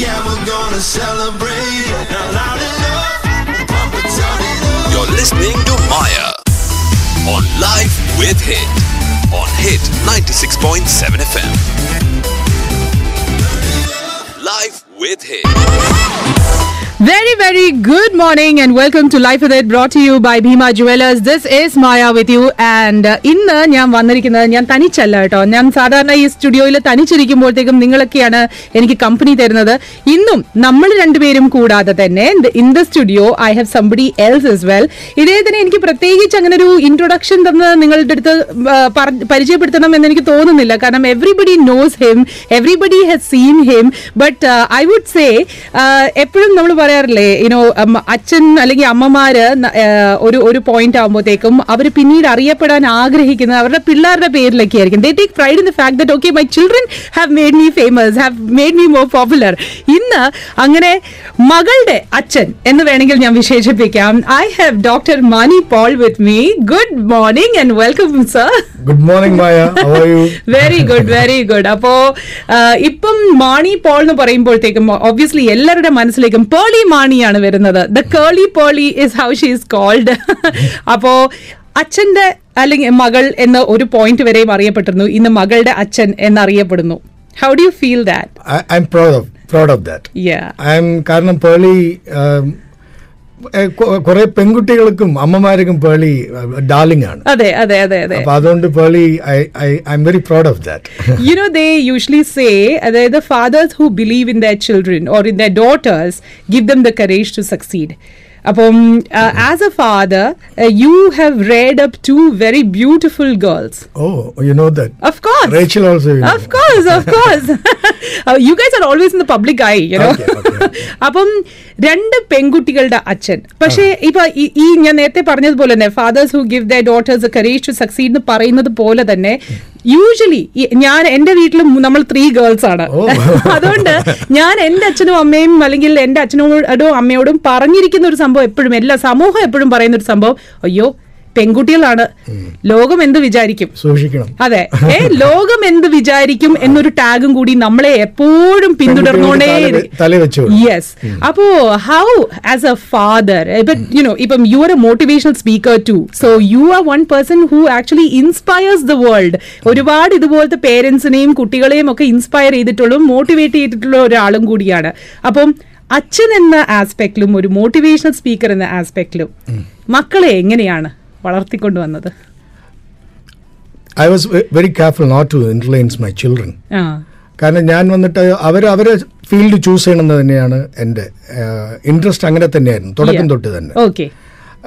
Yeah, we're gonna celebrate. Loud enough, up. You're listening to Maya on Live with Hit on Hit 96.7 FM. Live with Hit. Very, very good morning and welcome to Life with It brought to you by Bhima Jewelers. This is Maya with you and uh, ഇന്ന് ഞാൻ വന്നിരിക്കുന്നത് ഞാൻ തനിച്ചല്ല കേട്ടോ. ഞാൻ സാധാരണ ഈ സ്റ്റുഡിയോയിൽ തനിച്ചിരിക്കുമ്പോഴത്തേക്കും നിങ്ങളൊക്കെയാണ് എനിക്ക് കമ്പനി തരുന്നത്. ഇന്നും നമ്മൾ രണ്ടുപേരും കൂടാതെ തന്നെ in the studio I have somebody else as well ഇദ്ദേഹത്തിന് എനിക്ക് പ്രത്യേകിച്ച് അങ്ങനെ ഒരു ഇൻട്രൊഡക്ഷൻ തന്ന് നിങ്ങളുടെ അടുത്ത് പരിചയപ്പെടുത്തണം എന്ന് എനിക്ക് തോന്നുന്നില്ല. കാരണം everybody knows him everybody has seen him but I would say എപ്പോഴും നമ്മൾ പറയാറില്ലേ ഇനോ അച്ഛൻ അല്ലെങ്കിൽ അമ്മമാര് ഒരു ഒരു പോയിന്റ് ആകുമ്പോഴത്തേക്കും അവർ പിന്നീട് അറിയപ്പെടാൻ ആഗ്രഹിക്കുന്നത് അവരുടെ പിള്ളേരുടെ പേരിലൊക്കെ ആയിരിക്കും they take pride in the fact that okay my children have made me famous have made me more popular ഇന്ന് അങ്ങനെ മകളുടെ അച്ഛൻ എന്ന് വേണമെങ്കിൽ ഞാൻ വിശേഷിപ്പിക്കാം. I have doctor Mani Paul with me good morning and welcome sir good morning Maya very good very good അപ്പോ ഇപ്പം മാണി പോൾ എന്ന് പറയുമ്പോഴത്തേക്കും ഒബ്വിയസ്ലി എല്ലാവരുടെ മനസ്സിലേക്കും പേളി മാണിയാണ് വരുന്നത്. ദ കേളി poly is how she is called അപ്പോ അച്ഛന്റെ അല്ലെങ്കിൽ മകൾ എന്ന ഒരു പോയിന്റ് വരെയും അറിയപ്പെട്ടിരുന്നു. ഇന്ന് മകളുടെ അച്ഛൻ എന്നറിയപ്പെടുന്നു. How do you feel that I am proud of proud of that I am കാരണം പേളി കുറെ പെൺകുട്ടികൾക്കും അമ്മമാർക്കും പേളി ഡാർലിംഗ് ആണ് അതെ അതെ അതെ അതെ അപ്പൊ അതുകൊണ്ട് Pearle I I I am very proud of that you know they usually say അതായത് fathers who believe in their children or in their daughters give them the courage to succeed അപ്പം as a father you have reared up two very beautiful girls oh you know that always in the public. Of course course. Uh, you guys are always in the public eye, you know. Okay, okay. അപ്പം രണ്ട് പെൺകുട്ടികളുടെ അച്ഛൻ പക്ഷേ ഇപ്പൊ ഈ- ഈ ഞാൻ നേരത്തെ പറഞ്ഞതുപോലെ തന്നെ fathers who give the daughters courage to succeed എന്ന് പറയുന്നത് പോലെ തന്നെ യൂഷ്വലി ഞാൻ എന്റെ വീട്ടിലും നമ്മൾ ത്രീ ഗേൾസ് ആണ്. അതുകൊണ്ട് ഞാൻ എന്റെ അച്ഛനും അമ്മയും അല്ലെങ്കിൽ എന്റെ അച്ഛനോടും അമ്മയോടും പറഞ്ഞിരിക്കുന്ന ഒരു സംഭവം എപ്പോഴും എല്ലാ സമൂഹം എപ്പോഴും പറയുന്ന ഒരു സംഭവം അയ്യോ പെൺകുട്ടികളാണ്. ലോകം എന്ത് വിചാരിക്കും? സൂക്ഷിക്കണം. അതെ. ഏ ലോകം എന്ത് വിചാരിക്കും എന്നൊരു ടാഗും കൂടി നമ്മളെ എപ്പോഴും പിന്തുടർന്നോണ്ടേ യെസ് അപ്പോ how as a father you know ഇപ്പം you are a motivational speaker too so you are one person who actually inspires the world ഒരുപാട് ഇതുപോലത്തെ പേരൻസിനെയും കുട്ടികളെയും ഒക്കെ ഇൻസ്പയർ ചെയ്തിട്ടുള്ള മോട്ടിവേറ്റ് ചെയ്തിട്ടുള്ള ഒരാളും കൂടിയാണ്. അപ്പം അച്ഛൻ എന്ന ആസ്പെക്റ്റിലും ഒരു മോട്ടിവേഷണൽ സ്പീക്കർ എന്ന ആസ്പെക്റ്റിലും മക്കളെ എങ്ങനെയാണ്? വളർത്തിക്കൊണ്ടുവന്നത്. I was very careful not to influence my children കാരണം ഞാൻ വന്നിട്ട് അവർ അവരെ ഫീൽഡ് ചൂസ് ചെയ്യണമെന്ന് തന്നെയാണ് എന്റെ ഇൻട്രസ്റ്റ് അങ്ങനെ തന്നെയായിരുന്നു തുടക്കം തൊട്ട് തന്നെ. ഓക്കെ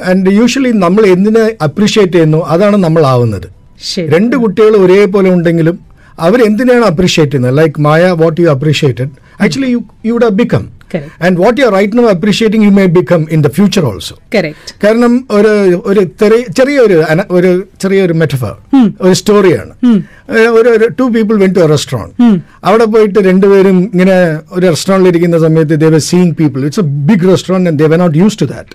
ആൻഡ് യൂഷ്വലി നമ്മൾ എന്തിനെ അപ്രീഷിയേറ്റ് ചെയ്യുന്നു അതാണ് നമ്മൾ ആവുന്നത് രണ്ട് കുട്ടികൾ ഒരേപോലെ ഉണ്ടെങ്കിലും അവർ എന്തിനാണ് അപ്രീഷിയേറ്റ് ചെയ്യുന്നത് like Maya what you appreciated actually you you would become Correct. And what you right now appreciating you may become in the future also correct കാരണം ഒരു ഒരു ചെറിയ ചെറിയൊരു ഒരു ചെറിയൊരു മെറ്റഫർ ഒരു സ്റ്റോറിയാണ് ഒരു two people went to a restaurant അവിടെ പോയിട്ട് രണ്ടുപേരും ഇങ്ങനെ ഒരു റെസ്റ്റോറന്റിൽ ഇരിക്കുന്ന സമയത്ത് they were seeing people it's a big restaurant and they were not used to that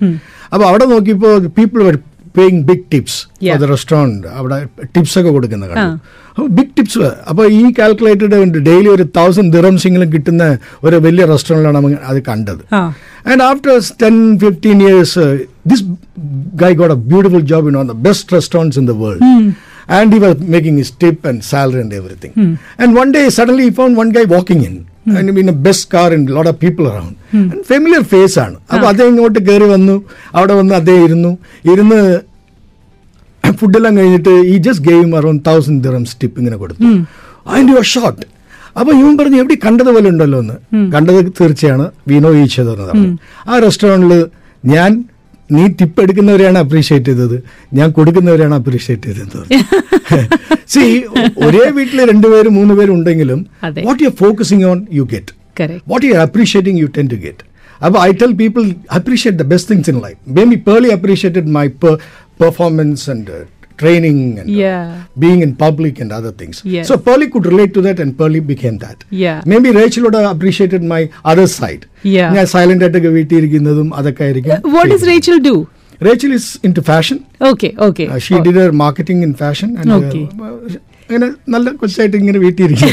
അപ്പോൾ അവിടെ നോക്കിയപ്പോൾ people paying big tips the restaurant അവിടെ ടിപ്സ് ഒക്കെ കൊടുക്കുന്ന കണ്ടു. ബിഗ് ടിപ്സ് അപ്പോൾ ഈ കാൽക്കുലേറ്റഡ് ഡെയിലി ഒരു തൗസൻഡ് ദിറംസിംഗിലും കിട്ടുന്ന ഒരു വലിയ റെസ്റ്റോറന്റിലാണ് അത് കണ്ടത് ആ And after 10, 15 years, uh, this guy got a beautiful job in one of the best restaurants in the world. And he was making his tip and salary and everything. And one day, suddenly he found one guy walking in. And in a best car and a lot of people around. And familiar face ആണ് അപ്പോൾ അദ്ദേഹം ഇങ്ങോട്ട് കയറി വന്നു അവിടെ വന്ന് അദ്ദേഹം ഇരുന്നു ഇരുന്ന് ഫുഡെല്ലാം കഴിഞ്ഞിട്ട് ഈ just gave around thousand dirhams tip ഇങ്ങനെ കൊടുത്തു. അതിന്റെ യുവർ ഷോട്ട് അപ്പൊ ഇവൻ പറഞ്ഞു എവിടെ കണ്ടതുപോലെ ഉണ്ടല്ലോ എന്ന്. കണ്ടത് തീർച്ചയാണ് വിനോ ഈച്ചത് ആ റെസ്റ്റോറന്റിൽ ഞാൻ നീ ടിപ്പ് എടുക്കുന്നവരെയാണ് അപ്രീഷിയേറ്റ് ചെയ്തത് ഞാൻ കൊടുക്കുന്നവരെയാണ് അപ്രീഷിയേറ്റ് ചെയ്തത് സി ഒരേ വീട്ടിൽ രണ്ടുപേരും മൂന്ന് പേരും ഉണ്ടെങ്കിലും what you focusing on you get what you appreciating you tend to tend to get. അപ്പോൾ I tell people appreciate the best things in life maybe Pearle appreciated my performance and uh, training and uh, Yeah. being in public and other things Yes. so Pearly could relate to that and Pearly became that Yeah. maybe Rachel would have appreciated my other side Yeah. ഞാൻ silent ആയിട്ടൊക്കെ വീട്ടിലിരിക്കുന്നതും അതൊക്കെ ആയിരിക്കും what is Rachel do Rachel is into fashion okay okay Uh, she did her marketing in fashion and uh, Okay. അങ്ങനെ നല്ല കൊച്ചായിട്ട് ഇങ്ങനെ വീട്ടിലിരിക്കും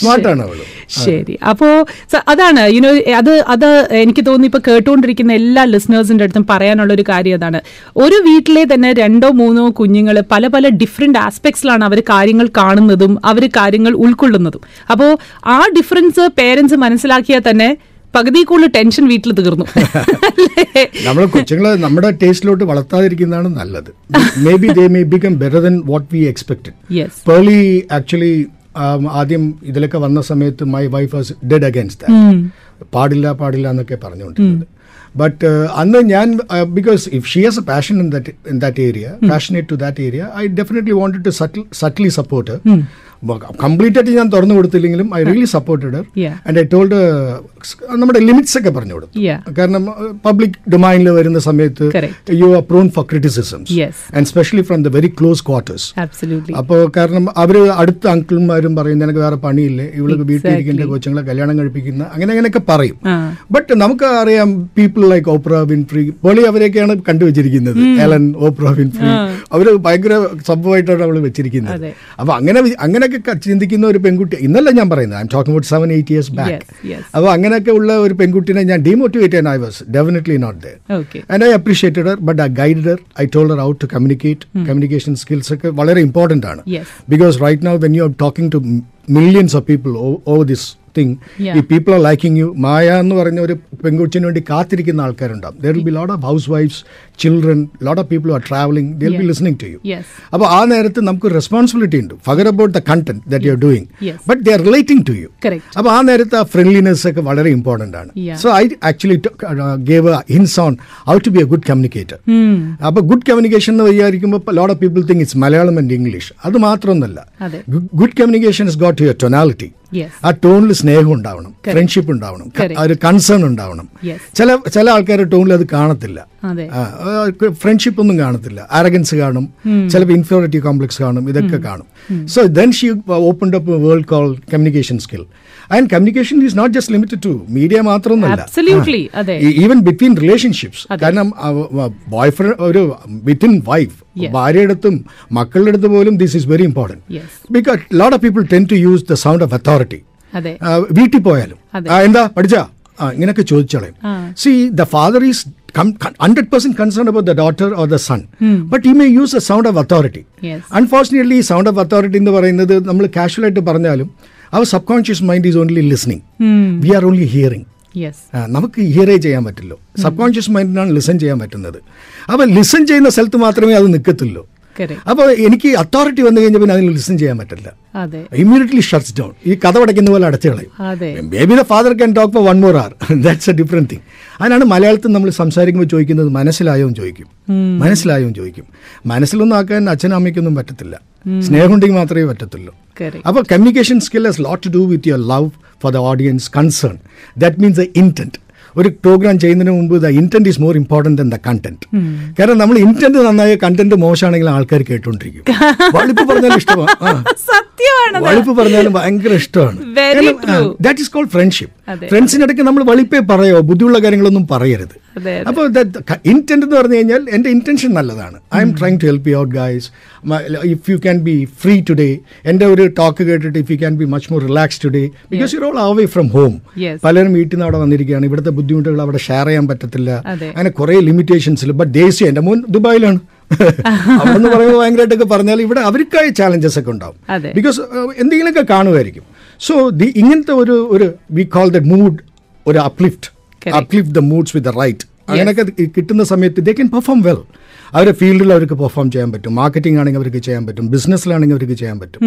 സ്മാർട്ടാണ് അവള് ശരി. അപ്പോ സ- അതാണ് യുനോ അത് അത് എനിക്ക് തോന്നുന്നു ഇപ്പൊ കേട്ടുകൊണ്ടിരിക്കുന്ന എല്ലാ ലിസണേഴ്സിന്റെ അടുത്തും പറയാനുള്ള ഒരു കാര്യം അതാണ്. ഒരു വീട്ടിലെ തന്നെ രണ്ടോ മൂന്നോ കുഞ്ഞുങ്ങൾ പല പല ഡിഫറെന്റ് ആസ്പെക്ട്സിലാണ് അവർ കാര്യങ്ങൾ കാണുന്നതും അവർ കാര്യങ്ങൾ ഉൾക്കൊള്ളുന്നതും. അപ്പോ ആ ഡിഫറൻസ് പേരൻസ് മനസ്സിലാക്കിയാൽ തന്നെ പകുതി കൂടുതൽ ടെൻഷൻ വീട്ടിൽ തീർന്നു? നമ്മൾ കൊച്ചുങ്ങളെ നമ്മുടെ ടേസ്റ്റിലോട്ട് വളർത്താതിരിക്കുന്നതാണ് നല്ലത്. Maybe they may become better than what we expected Yes. Pearle actually ആദ്യം ഇതിലൊക്കെ വന്ന സമയത്ത് my wife was dead against that പാടില്ല പാടില്ല എന്നൊക്കെ പറഞ്ഞുകൊണ്ടിരുന്നത്. ബട്ട് അന്ന് ഞാൻ because if she has a passion in that in that area passionate to that area I definitely wanted to subtle subtly support complete ആയിട്ട് ഞാൻ തുറന്നു കൊടുത്തില്ലെങ്കിലും I really supported. And I told നമ്മുടെ ലിമിറ്റ്സ് ഒക്കെ പറഞ്ഞു കൊടുത്തു. കാരണം പബ്ലിക് ഡൊമൈനിൽ വരുന്ന സമയത്ത്. You are prone for criticisms. And specially from the very close quarters Absolutely. അപ്പോൾ കാരണം അവർ അടുത്ത അങ്കിൾമാരും പറയും നിനക്ക് വേറെ പണിയില്ലേ ഇവിടെ വീട്ടിലിരിക്കേണ്ട ഇരിക്കുന്ന കൊച്ചുങ്ങളെ കല്യാണം കഴിപ്പിക്കുന്ന അങ്ങനെ അങ്ങനെയൊക്കെ പറയും. ബട്ട് നമുക്ക് അറിയാം പീപ്പിൾ ലൈക്ക് ഓപ്ര വിൻഫ്രി പൊളി അവരെയൊക്കെയാണ് കണ്ടുവച്ചിരിക്കുന്നത് എലൻ ഓപ്ര വിൻഫ്രി അവർ ഭയങ്കര സംഭവമായിട്ടാണ് അവൾ വെച്ചിരിക്കുന്നത്. അപ്പൊ അങ്ങനെ വി- അങ്ങനെയൊക്കെ ചിന്തിക്കുന്ന ഒരു പെൺകുട്ടി ഇന്നല്ല ഞാൻ പറയുന്നത് I am talking about seven eight years back. അപ്പോൾ അങ്ങനെയൊക്കെ ഉള്ള ഒരു പെൺകുട്ടിനെ ഞാൻ ഡീമോട്ടിവേറ്റ് ചെയ്യാൻ I was definitely not there and I appreciated her but I guided her I told her out to communicate communication skills ഒക്കെ വളരെ ഇമ്പോർട്ടന്റ് ആണ്. Because right now when you are talking to millions of people over this thing Yeah. ഈ people are liking you Maya എന്ന് പറഞ്ഞ ഒരു പെൺകുച്ചിന് വേണ്ടി കാത്തിരിക്കുന്ന ആൾക്കാരുണ്ടാവും there will be lot of house wives children lot of people are travelling there be Yeah. Listening to you Yes. അപ്പോൾ ആ നേരത്ത് നമുക്ക് റെസ്പോൺസിബിലിറ്റി ഉണ്ട് ഫഗർ about the content that you are doing Yes. But they are relating to you Correct. അപ്പോൾ ആ നേരത്ത് ആ friendliness ഒക്കെ വളരെ ഇമ്പോർട്ടന്റ് ആണ് Yeah. So I actually gave hints on how to be a good communicator അപ്പോൾ good communication എന്ന് വിചാരിക്കുമ്പോൾ lot of people think it's Malayalam and English അത് മാത്രമൊന്നുമല്ല അതെ. Good communication is got your tonality Yes. ആ ടോണിൽ സ്നേഹം ഉണ്ടാവണം ഫ്രണ്ട്ഷിപ്പ് ഉണ്ടാവണം ഒരു കൺസേൺ ഉണ്ടാവണം. ചില ചില ആൾക്കാരുടെ ടോണിൽ അത് കാണത്തില്ല. ഫ്രണ്ട്ഷിപ്പ് ഒന്നും കാണത്തില്ല. ആരഗൻസ് കാണും ചിലപ്പോൾ ഇൻഫീരിയോറിറ്റി കോംപ്ലക്സ് കാണും ഇതൊക്കെ കാണും. So then she open up world call communication skill and communication is not just limited to media മാത്രമൊന്നുമല്ല. ഈവൻ ബിറ്റ്വീൻ റിലേഷൻഷിപ്സ് കാരണം ബോയ് ഫ്രണ്ട് ഒരു വിത്തിൻ വൈഫ് ഭാര്യയടുത്തും മക്കളുടെ അടുത്ത് പോലും this is very important because lot of people tend to use the sound of authority അതെ വീട്ടിൽ പോയാലും. എന്താ? പഠിച്ചാ? ആ ഇങ്ങനെയൊക്കെ ചോദിച്ചോളെ. See the father is hundred percent concern about the daughter or the son but he may use a sound of authority Yes. Unfortunately ഈ sound of authority എന്ന് പറയുന്നത് നമ്മൾ കാഷ്വലായിട്ട് പറഞ്ഞാലും അവർ subconscious mind is only listening we are only hearing നമുക്ക് ഹിയറേ ചെയ്യാൻ പറ്റില്ലോ. സബ് കോൺഷ്യസ് മൈൻഡിനാണ് ലിസൺ ചെയ്യാൻ പറ്റുന്നത്. അപ്പോൾ ലിസൺ ചെയ്യുന്ന സ്ഥലത്ത് മാത്രമേ അത് നിൽക്കത്തുള്ളൂ. അപ്പോൾ എനിക്ക് അതോറിറ്റി വന്നു കഴിഞ്ഞാൽ പിന്നെ അതിന് ലിസൺ ചെയ്യാൻ പറ്റില്ല. ഇമ്മീഡിയറ്റ്ലി ഷട്ട്സ് ഡൗൺ ഈ കഥ പടയ്ക്കുന്ന പോലെ അടച്ചു കളയും. Maybe the father can talk for one more hour that's a different thing അതിനാണ് മലയാളത്തിൽ നമ്മൾ സംസാരിക്കുമ്പോൾ ചോദിക്കുന്നത് മനസ്സിലായോ ചോദിക്കും. മനസ്സിലായോ ചോദിക്കും. മനസ്സിലൊന്നും ആക്കാൻ അച്ഛനും അമ്മയ്ക്കൊന്നും പറ്റത്തില്ല. സ്നേഹം ഉണ്ടെങ്കിൽ മാത്രമേ പറ്റത്തുള്ളൂ. അപ്പൊ അപ്പോൾ communication skill has lot to do with your love for the audience concern that means the intent ഒരു പ്രോഗ്രാം ചെയ്യുന്നതിന് മുമ്പ് the intent is more important than the content കാരണം നമ്മൾ ഇന്റന്റ് നന്നായ കണ്ടന്റ് മോശമാണെങ്കിൽ ആൾക്കാർ കേട്ടോണ്ടിരിക്കും. വളിപ്പ് പറഞ്ഞാലും ഇഷ്ടമാണ്. വളിപ്പ് പറഞ്ഞാലും ഭയങ്കര ഇഷ്ടമാണ്. That is called friendship. ഫ്രണ്ട്സിനിടയ്ക്ക് നമ്മൾ വളിപ്പേ പറയോ? ബുദ്ധിയുള്ള കാര്യങ്ങളൊന്നും പറയരുത്. അപ്പോൾ ഇന്റന്റ് എന്ന് പറഞ്ഞു കഴിഞ്ഞാൽ എന്റെ ഇന്റൻഷൻ നല്ലതാണ്. I'm trying to help you out guys if you can be free today എന്റെ ഒരു ടോക്ക് കേട്ടിട്ട് if you can be much more relax today because you all away from home. പലരും വീട്ടിൽ നിന്ന് അവിടെ വന്നിരിക്കുകയാണ്. ഇവിടുത്തെ ബുദ്ധിമുട്ടുകൾ അവിടെ ഷെയർ ചെയ്യാൻ പറ്റത്തില്ല. അങ്ങനെ കുറേ ലിമിറ്റേഷൻസിൽ ബട്ട് ദേശീയ എന്റെ മോൻ ദുബായിലാണ്. അവിടെ നിന്ന് പറയുമ്പോൾ ഭയങ്കരമായിട്ടൊക്കെ പറഞ്ഞാൽ ഇവിടെ അവർക്കായ ചാലഞ്ചസ് ഒക്കെ ഉണ്ടാവും. ബിക്കോസ് എന്തെങ്കിലുമൊക്കെ കാണുമായിരിക്കും. സോ ദി ഇങ്ങനത്തെ ഒരു ഒരു വി കോൾ ദ മൂഡ് ഒരു uplift. Uplift the moods with the right അങ്ങനെയൊക്കെ കിട്ടുന്ന സമയത്ത് ദേ കൻ പെർഫോം വെൽ അവരെ ഫീൽഡിൽ അവർക്ക് പെർഫോം ചെയ്യാൻ പറ്റും. മാർക്കറ്റിംഗ് ആണെങ്കിൽ അവർക്ക് ചെയ്യാൻ പറ്റും. ബിസിനസ്സിലാണെങ്കിൽ അവർക്ക് ചെയ്യാൻ പറ്റും.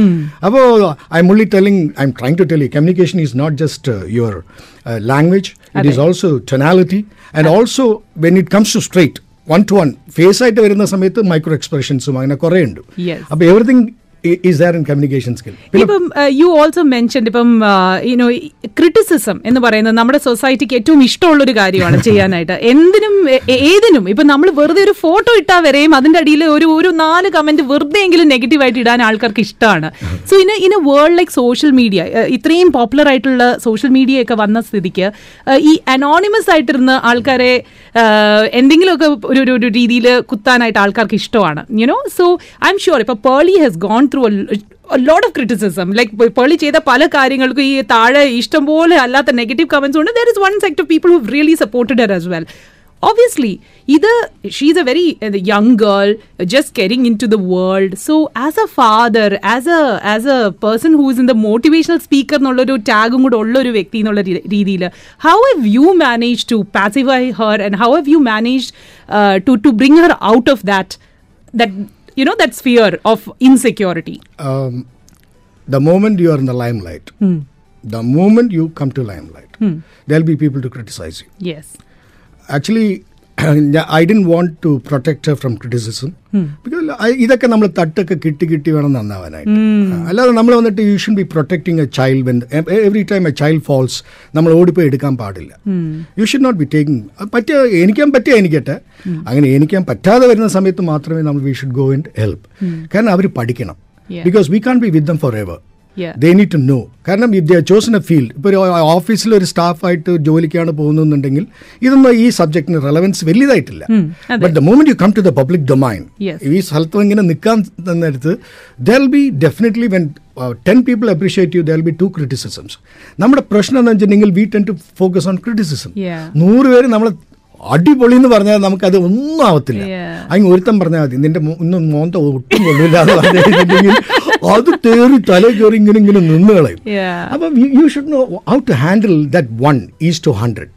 അപ്പോൾ I'm only telling I'm trying to tell communication is not just your language it is also tonality and also when it comes to straight one to one face ആയിട്ട് വരുന്ന സമയത്ത് മൈക്രോ എക്സ്പ്രഷൻസും അങ്ങനെ കുറേ ഉണ്ട്. അപ്പോൾ everything is there in communication skill ഇപ്പം you also mention ഇപ്പം യുനോ ക്രിറ്റിസിസം എന്ന് പറയുന്നത് നമ്മുടെ സൊസൈറ്റിക്ക് ഏറ്റവും ഇഷ്ടമുള്ള ഒരു കാര്യമാണ് ചെയ്യാനായിട്ട്. എന്തിനും ഏതിനും ഇപ്പം നമ്മൾ വെറുതെ ഒരു ഫോട്ടോ ഇട്ടാൽ വരെയും അതിന്റെ അടിയിൽ ഒരു ഒരു നാല് കമന്റ് വെറുതെ എങ്കിലും നെഗറ്റീവായിട്ട് ഇടാൻ ആൾക്കാർക്ക് ഇഷ്ടമാണ്. So in in a world like social media ഇത്രയും പോപ്പുലർ ആയിട്ടുള്ള സോഷ്യൽ മീഡിയ ഒക്കെ വന്ന സ്ഥിതിക്ക് ഈ അനോണിമസ് ആയിട്ടിരുന്ന് ആൾക്കാരെ എന്തെങ്കിലുമൊക്കെ ഒരു ഒരു- രീതിയിൽ കുത്താനായിട്ട് ആൾക്കാർക്ക് ഇഷ്ടമാണ് you know so I'm sure ഇപ്പൊ Pearle has gone through lot of criticism like Pearle ചെയ്ത പല കാര്യങ്ങൾക്കും ഈ താഴെ ഇഷ്ടംപോലെ അല്ലാത്ത നെഗറ്റീവ് കമന്റ്സ് ഉണ്ട്. There is one sect of people who really supported her as well obviously ഇത് she's a very young girl just caring into the world so as a father as a as a person who is in the motivational speaker എന്നുള്ളൊരു ടാഗും കൂടെ ഉള്ള ഒരു വ്യക്തി എന്നുള്ള രീതിയിൽ how have you manage to pacify her and how have you manage to to bring her out of that that you know that sphere of insecurity um, the moment you are in the limelight hmm. the moment you come to limelight hmm. there'll be people to criticize you yes actually I didn't want to protect her from criticism. Because I- ഇതൊക്കെ നമ്മൾ തട്ടൊക്കെ കിട്ടി കിട്ടി വേണം നന്നാവാനായിട്ട്. അല്ലാതെ നമ്മൾ വന്നിട്ട് you should be protecting a child when every time a child falls നമ്മൾ ഓടിപ്പോയി എടുക്കാൻ പാടില്ല. You should not be taking പറ്റിയ എനിക്കാൻ പറ്റിയ എനിക്കട്ടെ. അങ്ങനെ എനിക്കാൻ പറ്റാതെ വരുന്ന സമയത്ത് മാത്രമേ നമ്മൾ we should go and help കാരണം അവർ പഠിക്കണം. Because we can be with them forever. They need to know കാരണം if the chosen a field ഇപ്പോൾ ഒരു ഓഫീസിൽ ഒരു സ്റ്റാഫായിട്ട് ജോലിക്കാണ് പോകുന്നുണ്ടെങ്കിൽ ഇതൊന്നും ഈ സബ്ജക്റ്റിന് relevance വലിയതായിട്ടില്ല. But the moment you come to the public domain. ഈ സ്ഥലത്ത് ഇങ്ങനെ നിൽക്കാൻ നേരത്ത് there be definitely when ten people appreciate you there be two criticisms നമ്മുടെ പ്രശ്നം എന്ന് വെച്ചിട്ടുണ്ടെങ്കിൽ we tend to focus on criticism. നൂറ് പേര് നമ്മൾ അടിപൊളി എന്ന് പറഞ്ഞാൽ നമുക്കത് ഒന്നും ആവത്തില്ല. അങ്ങ് ഒരുത്തം പറഞ്ഞാൽ മതി നിന്റെ ഒന്നും മോന്ത ഒട്ടും കൊള്ളില്ല എന്ന് പറഞ്ഞു കഴിഞ്ഞിട്ടുണ്ടെങ്കിൽ അത് തേറി തല കയറി ഇങ്ങനെ ഇങ്ങനെ നിന്ന് കളയും. അപ്പം you should know how to handle that one is to hundred